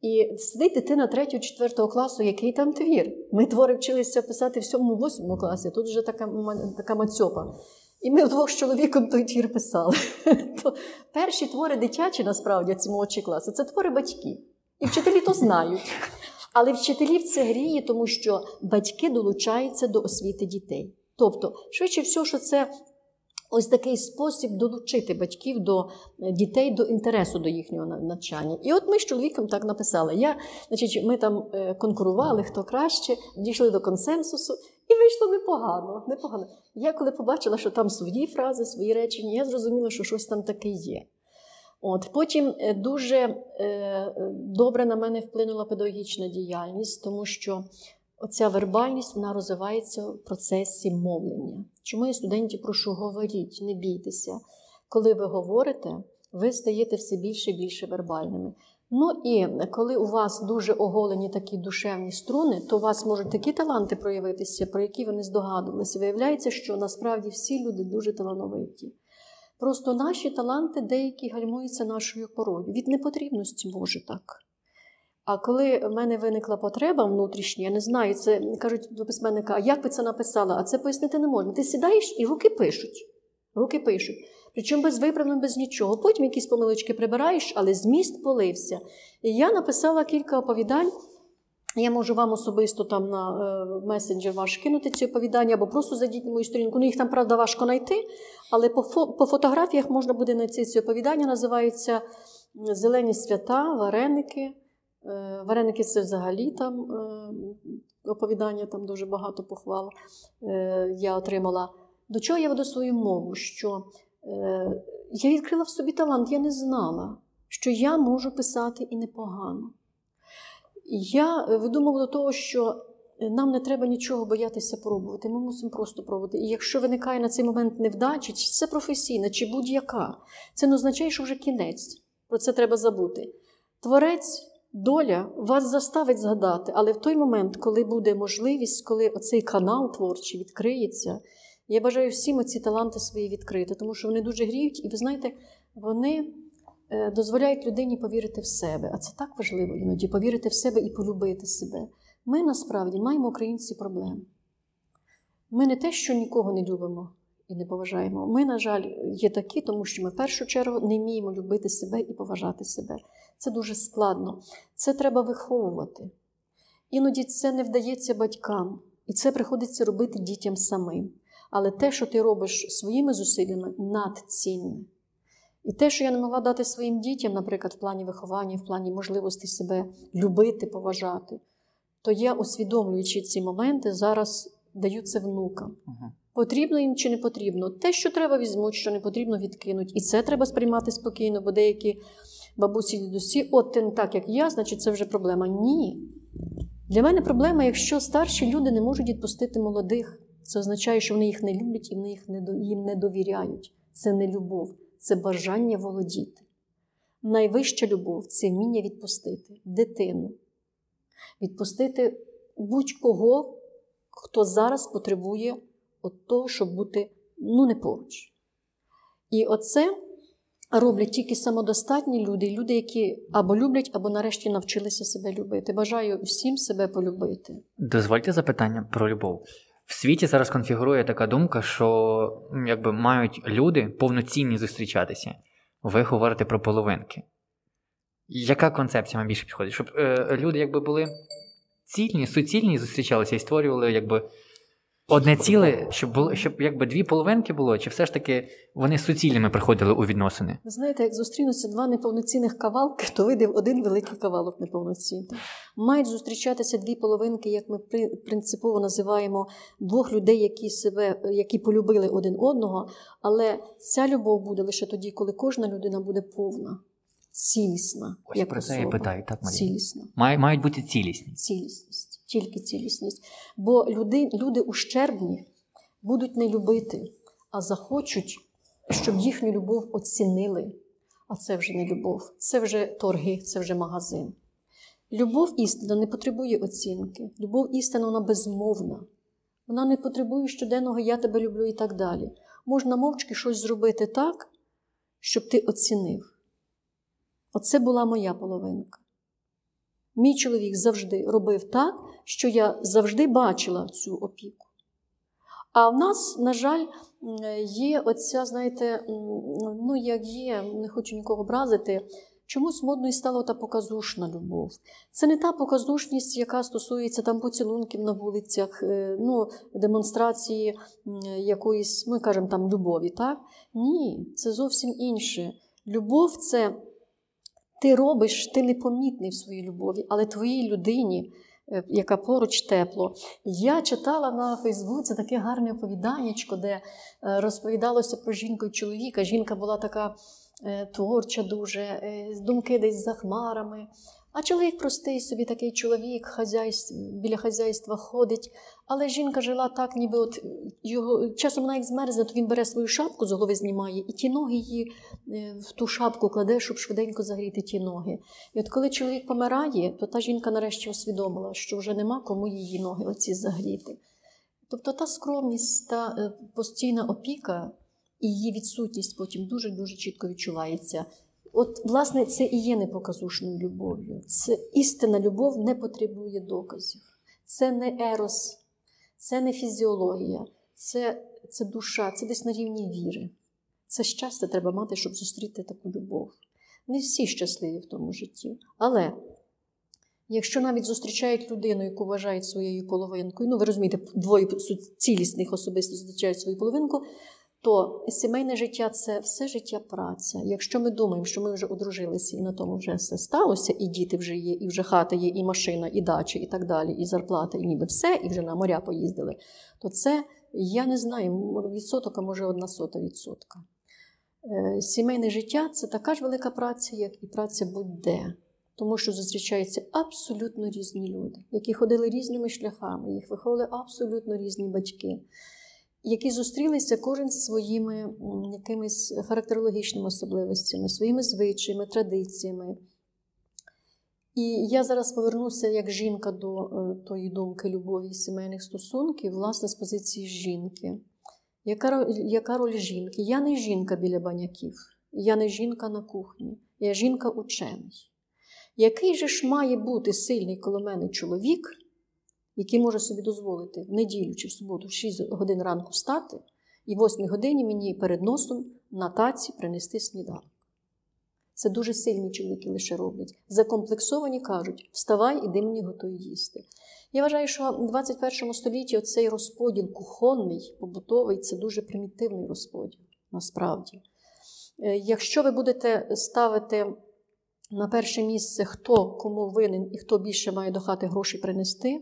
І сидить дитина 3-4 класу, який там твір. Ми твори вчилися писати в 7-8 класі, тут вже така, така мацьопа. І ми вдвох з чоловіком той твір писали. (laughs) То перші твори дитячі, насправді, ці молодші класи, це твори батьків. І вчителі то знають. Але вчителів це гріє, тому що батьки долучаються до освіти дітей. Тобто, швидше всього, що це ось такий спосіб долучити батьків до е, дітей до інтересу до їхнього навчання. І от ми з чоловіком так написали. Я, значить, ми там е, конкурували, хто краще, дійшли до консенсусу, і вийшло непогано. непогано. Я коли побачила, що там свої фрази, свої речення, я зрозуміла, що щось там таке є. От потім е, дуже е, добре на мене вплинула педагогічна діяльність, тому що оця вербальність вона розвивається в процесі мовлення. Чому я студентів прошу говоріть, не бійтеся. Коли ви говорите, ви стаєте все більше і більше вербальними. Ну і коли у вас дуже оголені такі душевні струни, то у вас можуть такі таланти проявитися, про які ви не здогадувалися. Виявляється, що насправді всі люди дуже талановиті. Просто наші таланти деякі гальмуються нашою порою. Від непотрібності може так. А коли в мене виникла потреба внутрішня, я не знаю, це кажуть до письменника, а як би це написала? А це пояснити не можна. Ти сідаєш і руки пишуть. Руки пишуть. Причому без виправлень, без нічого. Потім якісь помилочки прибираєш, але зміст полився. І я написала кілька оповідань. Я можу вам особисто там на е, месенджер ваш кинути ці оповідання, або просто зайдіть на мою сторінку. Ну, їх там, правда, важко знайти, але по по фотографіях можна буде знайти ці оповідання. Називаються Зелені свята, вареники. Е, Вареники це взагалі там е, оповідання, там дуже багато похвал е, я отримала. До чого я веду свою мову? Що я відкрила в собі талант, я не знала, що я можу писати і непогано. Я веду до того, що нам не треба нічого боятися пробувати. Ми мусимо просто пробувати. І якщо виникає на цей момент невдача, чи це професійна, чи будь-яка, це не означає, що вже кінець. Про це треба забути. Творець, доля вас заставить згадати, але в той момент, коли буде можливість, коли оцей канал творчий відкриється, я бажаю всім оці таланти свої відкрити, тому що вони дуже гріють, і ви знаєте, вони е, дозволяють людині повірити в себе. А це так важливо іноді повірити в себе і полюбити себе. Ми насправді маємо українці проблеми. Ми не те, що нікого не любимо і не поважаємо. Ми, на жаль, є такі, тому що ми в першу чергу не вміємо любити себе і поважати себе. Це дуже складно. Це треба виховувати. Іноді це не вдається батькам, і це приходиться робити дітям самим. Але те, що ти робиш своїми зусиллями, надцінне. І те, що я не могла дати своїм дітям, наприклад, в плані виховання, в плані можливості себе любити, поважати, то я, усвідомлюючи ці моменти, зараз даю це внукам. Потрібно їм чи не потрібно. Те, що треба, візьмуть, що не потрібно, відкинуть. І це треба сприймати спокійно, бо деякі бабусі дідусі, от ти так, як я, значить, це вже проблема. Ні. Для мене проблема, якщо старші люди не можуть відпустити молодих. Це означає, що вони їх не люблять і вони їх не їм не довіряють. Це не любов, це бажання володіти. Найвища любов це вміння відпустити дитину, відпустити будь-кого, хто зараз потребує от того, щоб бути ну, не поруч. І оце роблять тільки самодостатні люди, люди, які або люблять, або нарешті навчилися себе любити. Бажаю всім себе полюбити. Дозвольте запитання про любов. В світі зараз конфігурує така думка, що якби мають люди повноцінні зустрічатися. Ви говорите про половинки. Яка концепція вам більше підходить? Щоб е, люди якби були цільні, суцільні зустрічалися і створювали якби одне ціле, щоб було, щоб якби дві половинки було, чи все ж таки вони суцільними приходили у відносини? Ви знаєте, як зустрінуться два неповноцінних кавалки, то вийде один великий кавалок неповноцінний. Мають зустрічатися дві половинки, як ми при- принципово називаємо двох людей, які себе, які полюбили один одного. Але ця любов буде лише тоді, коли кожна людина буде повна, цілісна. Ось як про це я питаю, так, Марія? Цілісна. Має, мають бути цілісні. Цілісність, тільки цілісність. Бо люди, люди ущербні будуть не любити, а захочуть, щоб їхню любов оцінили. А це вже не любов, це вже торги, це вже магазин. Любов істина не потребує оцінки. Любов істина вона безмовна. Вона не потребує щоденного я тебе люблю і так далі. Можна мовчки щось зробити так, щоб ти оцінив. Оце була моя половинка. Мій чоловік завжди робив так, що я завжди бачила цю опіку. А в нас, на жаль, є оця, знаєте, ну як є, не хочу нікого образити. Чомусь модною стала та показушна любов. Це не та показушність, яка стосується там поцілунків на вулицях, е, ну, демонстрації якоїсь, ми кажемо там любові. Так? Ні, це зовсім інше. Любов це ти робиш, ти непомітний в своїй любові, але твоїй людині, яка поруч тепло. Я читала на Фейсбуці таке гарне оповіданнячко, де е, розповідалося про жінку і чоловіка. Жінка була така е, творча, дуже, е, думки десь за хмарами. А чоловік простий собі такий чоловік, біля хазяйства ходить. Але жінка жила так, ніби от його часом вона як змерзне, то він бере свою шапку з голови знімає, і ті ноги її е, в ту шапку кладе, щоб швиденько загріти ті ноги. І от коли чоловік помирає, то та жінка нарешті усвідомила, що вже нема кому її ноги оці загріти. Тобто та скромність, та е, постійна опіка і її відсутність потім дуже-дуже чітко відчувається. От, власне, це і є непоказушною любов'ю. Це істинна любов не потребує доказів. Це не ерос, це не фізіологія, це, це душа, це десь на рівні віри. Це щастя треба мати, щоб зустріти таку любов. Не всі щасливі в тому житті. Але якщо навіть зустрічають людину, яку вважають своєю половинкою, ну ви розумієте, двоє цілісних особисто зустрічають свою половинку, то сімейне життя це все життя праця. Якщо ми думаємо, що ми вже одружилися і на тому вже все сталося, і діти вже є, і вже хата є, і машина, і дача, і так далі, і зарплата, і ніби все, і вже на моря поїздили, то це я не знаю, відсоток, а може одна сота відсотка. Е, сімейне життя це така ж велика праця, як і праця будь-де. Тому що зустрічаються абсолютно різні люди, які ходили різними шляхами, їх виховували абсолютно різні батьки які зустрілися кожен зі своїми якимись характерологічними особливостями, своїми звичаями, традиціями. І я зараз повернуся як жінка до е, тої думки любові і сімейних стосунків, власне, з позиції жінки. Яка яка роль жінки? Я не жінка біля баняків, я не жінка на кухні, я жінка учений. Який же ж має бути сильний коло мене чоловік, який може собі дозволити в неділю чи в суботу, в 6 годин ранку встати, і в 8 годині мені перед носом на таці принести сніданок. Це дуже сильні чоловіки лише роблять. Закомплексовані кажуть, вставай, іди мені готуй їсти. Я вважаю, що в 21 столітті оцей розподіл кухонний, побутовий це дуже примітивний розподіл, насправді. Е, якщо ви будете ставити на перше місце, хто кому винен і хто більше має до хати грошей принести,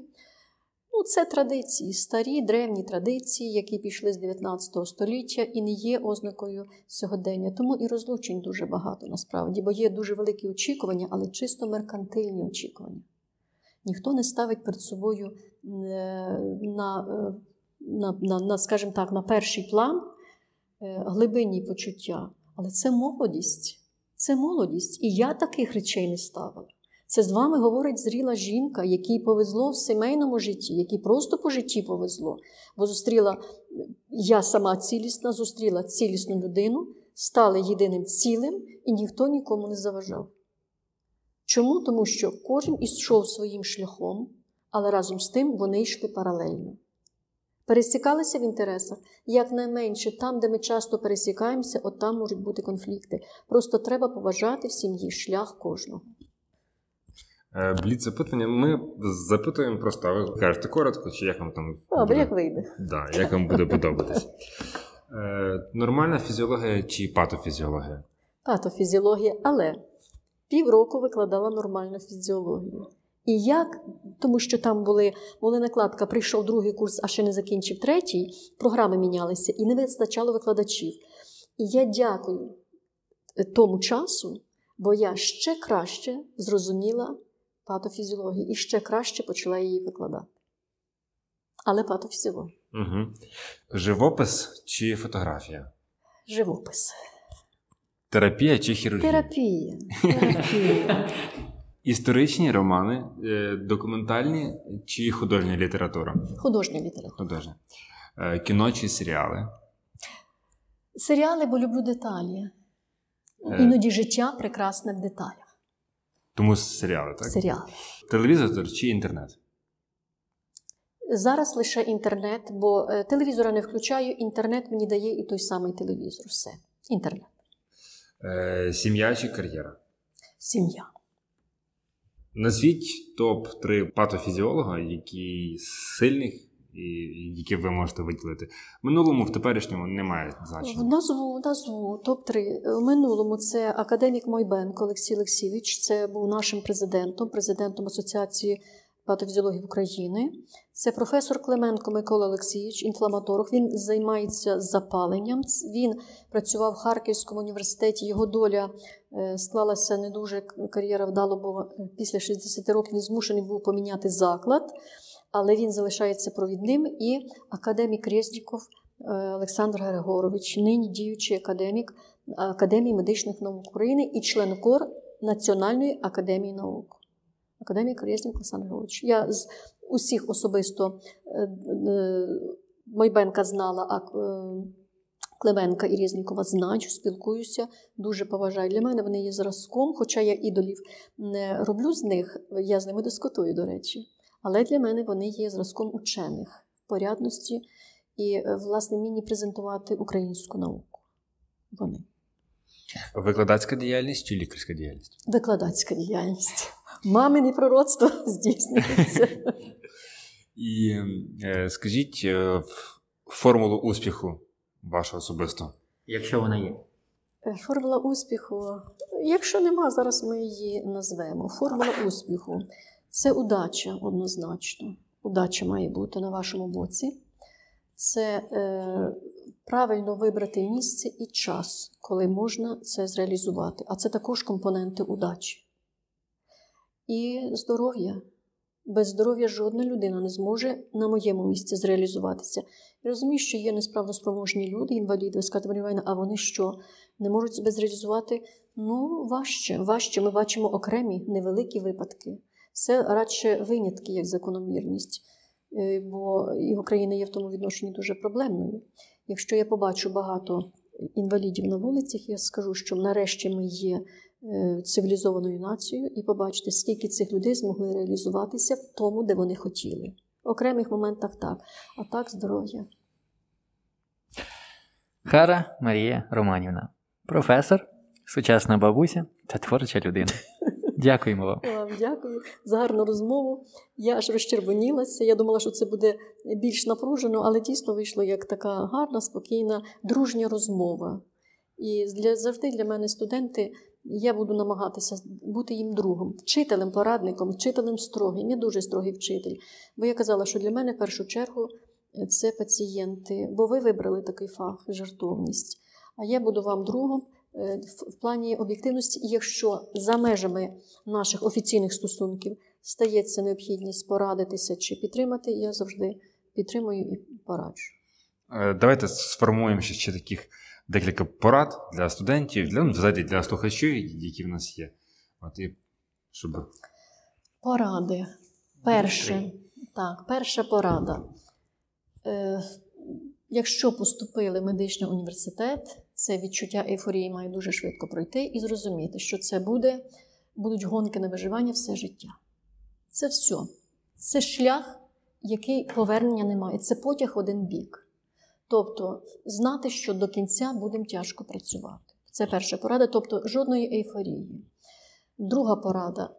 Ну, Це традиції, старі древні традиції, які пішли з 19 століття і не є ознакою сьогодення. Тому і розлучень дуже багато насправді, бо є дуже великі очікування, але чисто меркантильні очікування. Ніхто не ставить перед собою е, на, е, на, на, на скажімо так, на перший план е, глибинні почуття. Але це молодість. Це молодість. І я таких речей не ставила. Це з вами говорить зріла жінка, якій повезло в сімейному житті, якій просто по житті повезло. Бо зустріла я сама цілісна, зустріла цілісну людину, стали єдиним цілим, і ніхто нікому не заважав. Чому? Тому що кожен ішов своїм шляхом, але разом з тим вони йшли паралельно. Пересікалися в інтересах якнайменше там, де ми часто пересікаємося, от там можуть бути конфлікти. Просто треба поважати в сім'ї шлях кожного. Е, Бліц запитання. Ми запитуємо просто, а ви кажете коротко, чи як вам там. Добре, буде? як вийде. Да, Як вам буде подобатись. Е, Нормальна фізіологія чи патофізіологія? Патофізіологія, але півроку викладала нормальну фізіологію. І як, тому що там були, були накладка, прийшов другий курс, а ще не закінчив третій, програми мінялися і не вистачало викладачів. І я дякую тому часу, бо я ще краще зрозуміла патофізіології і ще краще почала її викладати. Але патофізіологія. Угу. Живопис чи фотографія? Живопис. Терапія чи хірургія? Терапія. Терапія. (laughs) Історичні романи, е, документальні чи художня література? Художня література. Художня. Е, кіно чи серіали? Серіали, бо люблю деталі. Е. Іноді життя прекрасне в деталях. Тому серіали, так? Серіали. Телевізор чи інтернет? Зараз лише інтернет, бо е, телевізора не включаю, інтернет мені дає і той самий телевізор. Все. Інтернет. Е, Сім'я чи кар'єра? Сім'я. Назвіть топ-3 патофізіолога, які сильних і які ви можете виділити. В минулому, в теперішньому немає значення. Назву, назву топ-3. В минулому це академік Мойбенко Олексій Олексійович. Це був нашим президентом, президентом Асоціації патофізіології України. Це професор Клименко Микола Олексійович, інфламаторг. Він займається запаленням. Він працював в Харківському університеті. Його доля е, склалася не дуже кар'єра вдало, бо після 60 років він змушений був поміняти заклад, але він залишається провідним. І академік Резніков е, Олександр Григорович, нині діючий академік Академії медичних наук України і член кор Національної академії наук. Академік Резнік Олександр Григорович. Я з усіх особисто е, е, Майбенка знала, а Клименка і Резнікова знаю, спілкуюся, дуже поважаю. Для мене вони є зразком, хоча я ідолів не роблю з них, я з ними дискутую, до речі. Але для мене вони є зразком учених в порядності і, власне, мені презентувати українську науку. Вони. Викладацька діяльність чи лікарська діяльність? Викладацька діяльність. Мамине пророцтво (laughs) здійснюється. І е, скажіть е, формулу успіху вашого особисто. Якщо вона є. Е, формула успіху. Якщо нема, зараз ми її назвемо. Формула успіху це удача однозначно. Удача має бути на вашому боці. Це е, правильно вибрати місце і час, коли можна це зреалізувати. А це також компоненти удачі. І здоров'я. Без здоров'я жодна людина не зможе на моєму місці зреалізуватися. Я розумію, що є несправдоспроможні люди, інваліди, скатегорійні, а вони що не можуть себе зреалізувати? Ну, важче. Важче. Ми бачимо окремі невеликі випадки. Це радше винятки, як закономірність. Е, бо і Україна є в тому відношенні дуже проблемною. Якщо я побачу багато інвалідів на вулицях, я скажу, що нарешті ми є е, цивілізованою нацією, і побачите, скільки цих людей змогли реалізуватися в тому, де вони хотіли. В окремих моментах так, а так здоров'я. Хара Марія Романівна, професор, сучасна бабуся та творча людина. Дякуємо вам. Дякую за гарну розмову. Я аж розчервонілася. Я думала, що це буде більш напружено, але дійсно вийшло як така гарна, спокійна, дружня розмова. І для завжди для мене студенти. Я буду намагатися бути їм другом, вчителем, порадником, вчителем строгим. Я дуже строгий вчитель. Бо я казала, що для мене в першу чергу це пацієнти, бо ви вибрали такий фах, жартовність. А я буду вам другом. Е, в плані об'єктивності, якщо за межами наших офіційних стосунків стається необхідність порадитися чи підтримати, я завжди підтримую і пораджу. Е, давайте сформуємо ще, ще таких декілька порад для студентів, для ну, взагалі для слухачів, які в нас є. От і щоб... Поради. Перше, так, перша порада. Е, Якщо поступили в медичний університет, це відчуття ейфорії має дуже швидко пройти і зрозуміти, що це буде, будуть гонки на виживання все життя. Це все. Це шлях, який повернення немає. Це потяг один бік. Тобто, знати, що до кінця будемо тяжко працювати. Це перша порада, тобто жодної ейфорії. Друга порада.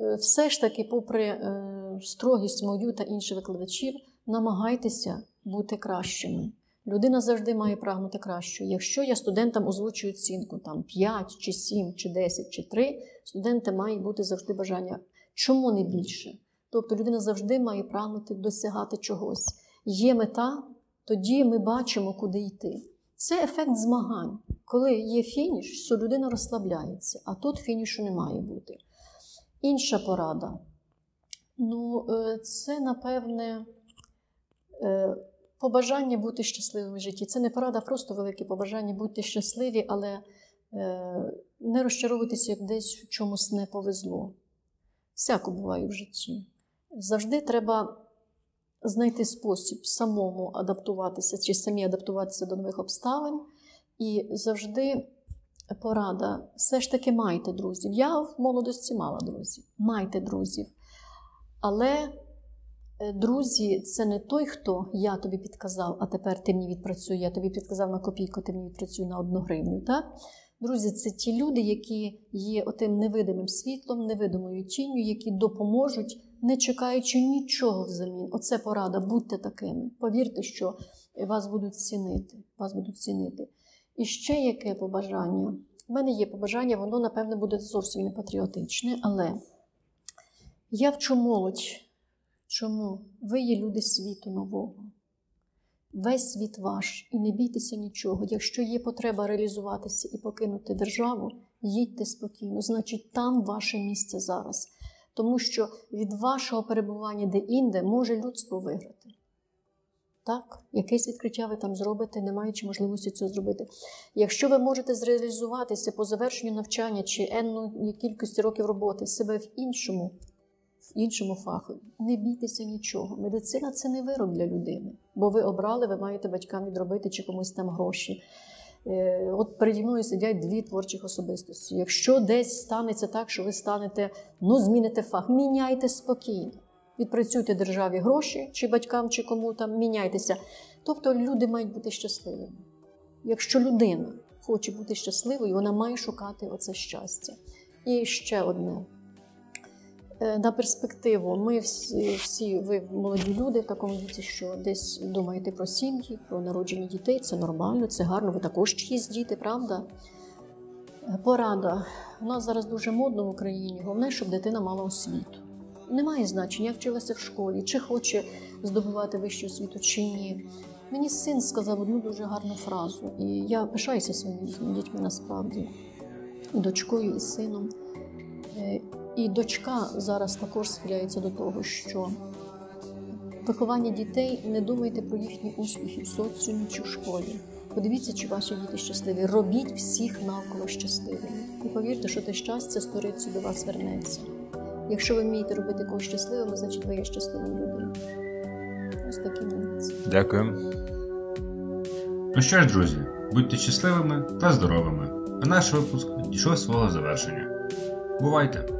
Е, все ж таки, попри е, строгість мою та інших викладачів, намагайтеся бути кращими. Людина завжди має прагнути кращого. Якщо я студентам озвучую оцінку там 5, чи 7, чи 10, чи 3, студенти мають бути завжди бажання. Чому не більше? Тобто людина завжди має прагнути досягати чогось. Є мета, тоді ми бачимо, куди йти. Це ефект змагань. Коли є фініш, що людина розслабляється, а тут фінішу не має бути. Інша порада. Ну, е, це, напевне, е, побажання бути щасливим в житті. Це не порада, просто велике побажання бути щасливі, але е, не розчаровуватися, як десь в чомусь не повезло. Всяко буває в житті. Завжди треба знайти спосіб самому адаптуватися чи самі адаптуватися до нових обставин. І завжди порада, все ж таки майте друзів. Я в молодості мала друзів. Майте друзів. Але друзі, це не той, хто я тобі підказав, а тепер ти мені відпрацює, я тобі підказав на копійку, ти мені відпрацює на одну гривню. Так? Друзі, це ті люди, які є отим невидимим світлом, невидимою тінню, які допоможуть, не чекаючи нічого взамін. Оце порада, будьте такими. Повірте, що вас будуть цінити. Вас будуть цінити. І ще яке побажання? У мене є побажання, воно, напевне, буде зовсім не патріотичне, але я вчу молодь Чому? Ви є люди світу нового. Весь світ ваш, і не бійтеся нічого. Якщо є потреба реалізуватися і покинути державу, їдьте спокійно. Значить, там ваше місце зараз. Тому що від вашого перебування де-інде може людство виграти. Так, якесь відкриття ви там зробите, не маючи можливості цього зробити. Якщо ви можете зреалізуватися по завершенню навчання чи енної кількості років роботи себе в іншому, іншому фаху, не бійтеся нічого. Медицина це не вирок для людини, бо ви обрали, ви маєте батькам відробити чи комусь там гроші. Е, От переді мною сидять дві творчих особистості. Якщо десь станеться так, що ви станете, ну зміните фах, міняйте спокійно. Відпрацюйте державі гроші, чи батькам, чи кому там, міняйтеся. Тобто люди мають бути щасливими. Якщо людина хоче бути щасливою, вона має шукати оце щастя. І ще одне. Е, На перспективу, ми всі, всі, ви молоді люди в такому віці, що десь думаєте про сім'ї, про народження дітей, це нормально, це гарно, ви також чиїсь діти, правда? Е, Порада. У нас зараз дуже модно в Україні. Головне, щоб дитина мала освіту. Немає значення, як вчилася в школі, чи хоче здобувати вищу освіту, чи ні. Мені син сказав одну дуже гарну фразу, і я пишаюся своїми дітьми насправді, дочкою, і сином. І дочка зараз також схиляється до того, що виховання дітей не думайте про їхні успіхи в соціумі чи в школі. Подивіться, чи ваші діти щасливі. Робіть всіх навколо щасливими. І повірте, що те щастя сторицю до вас вернеться. Якщо ви вмієте робити когось щасливими, значить ви є щасливою людиною. Ось такі молодці. Дякую. Ну що ж, друзі, будьте щасливими та здоровими. А наш випуск дійшов свого завершення. Бувайте!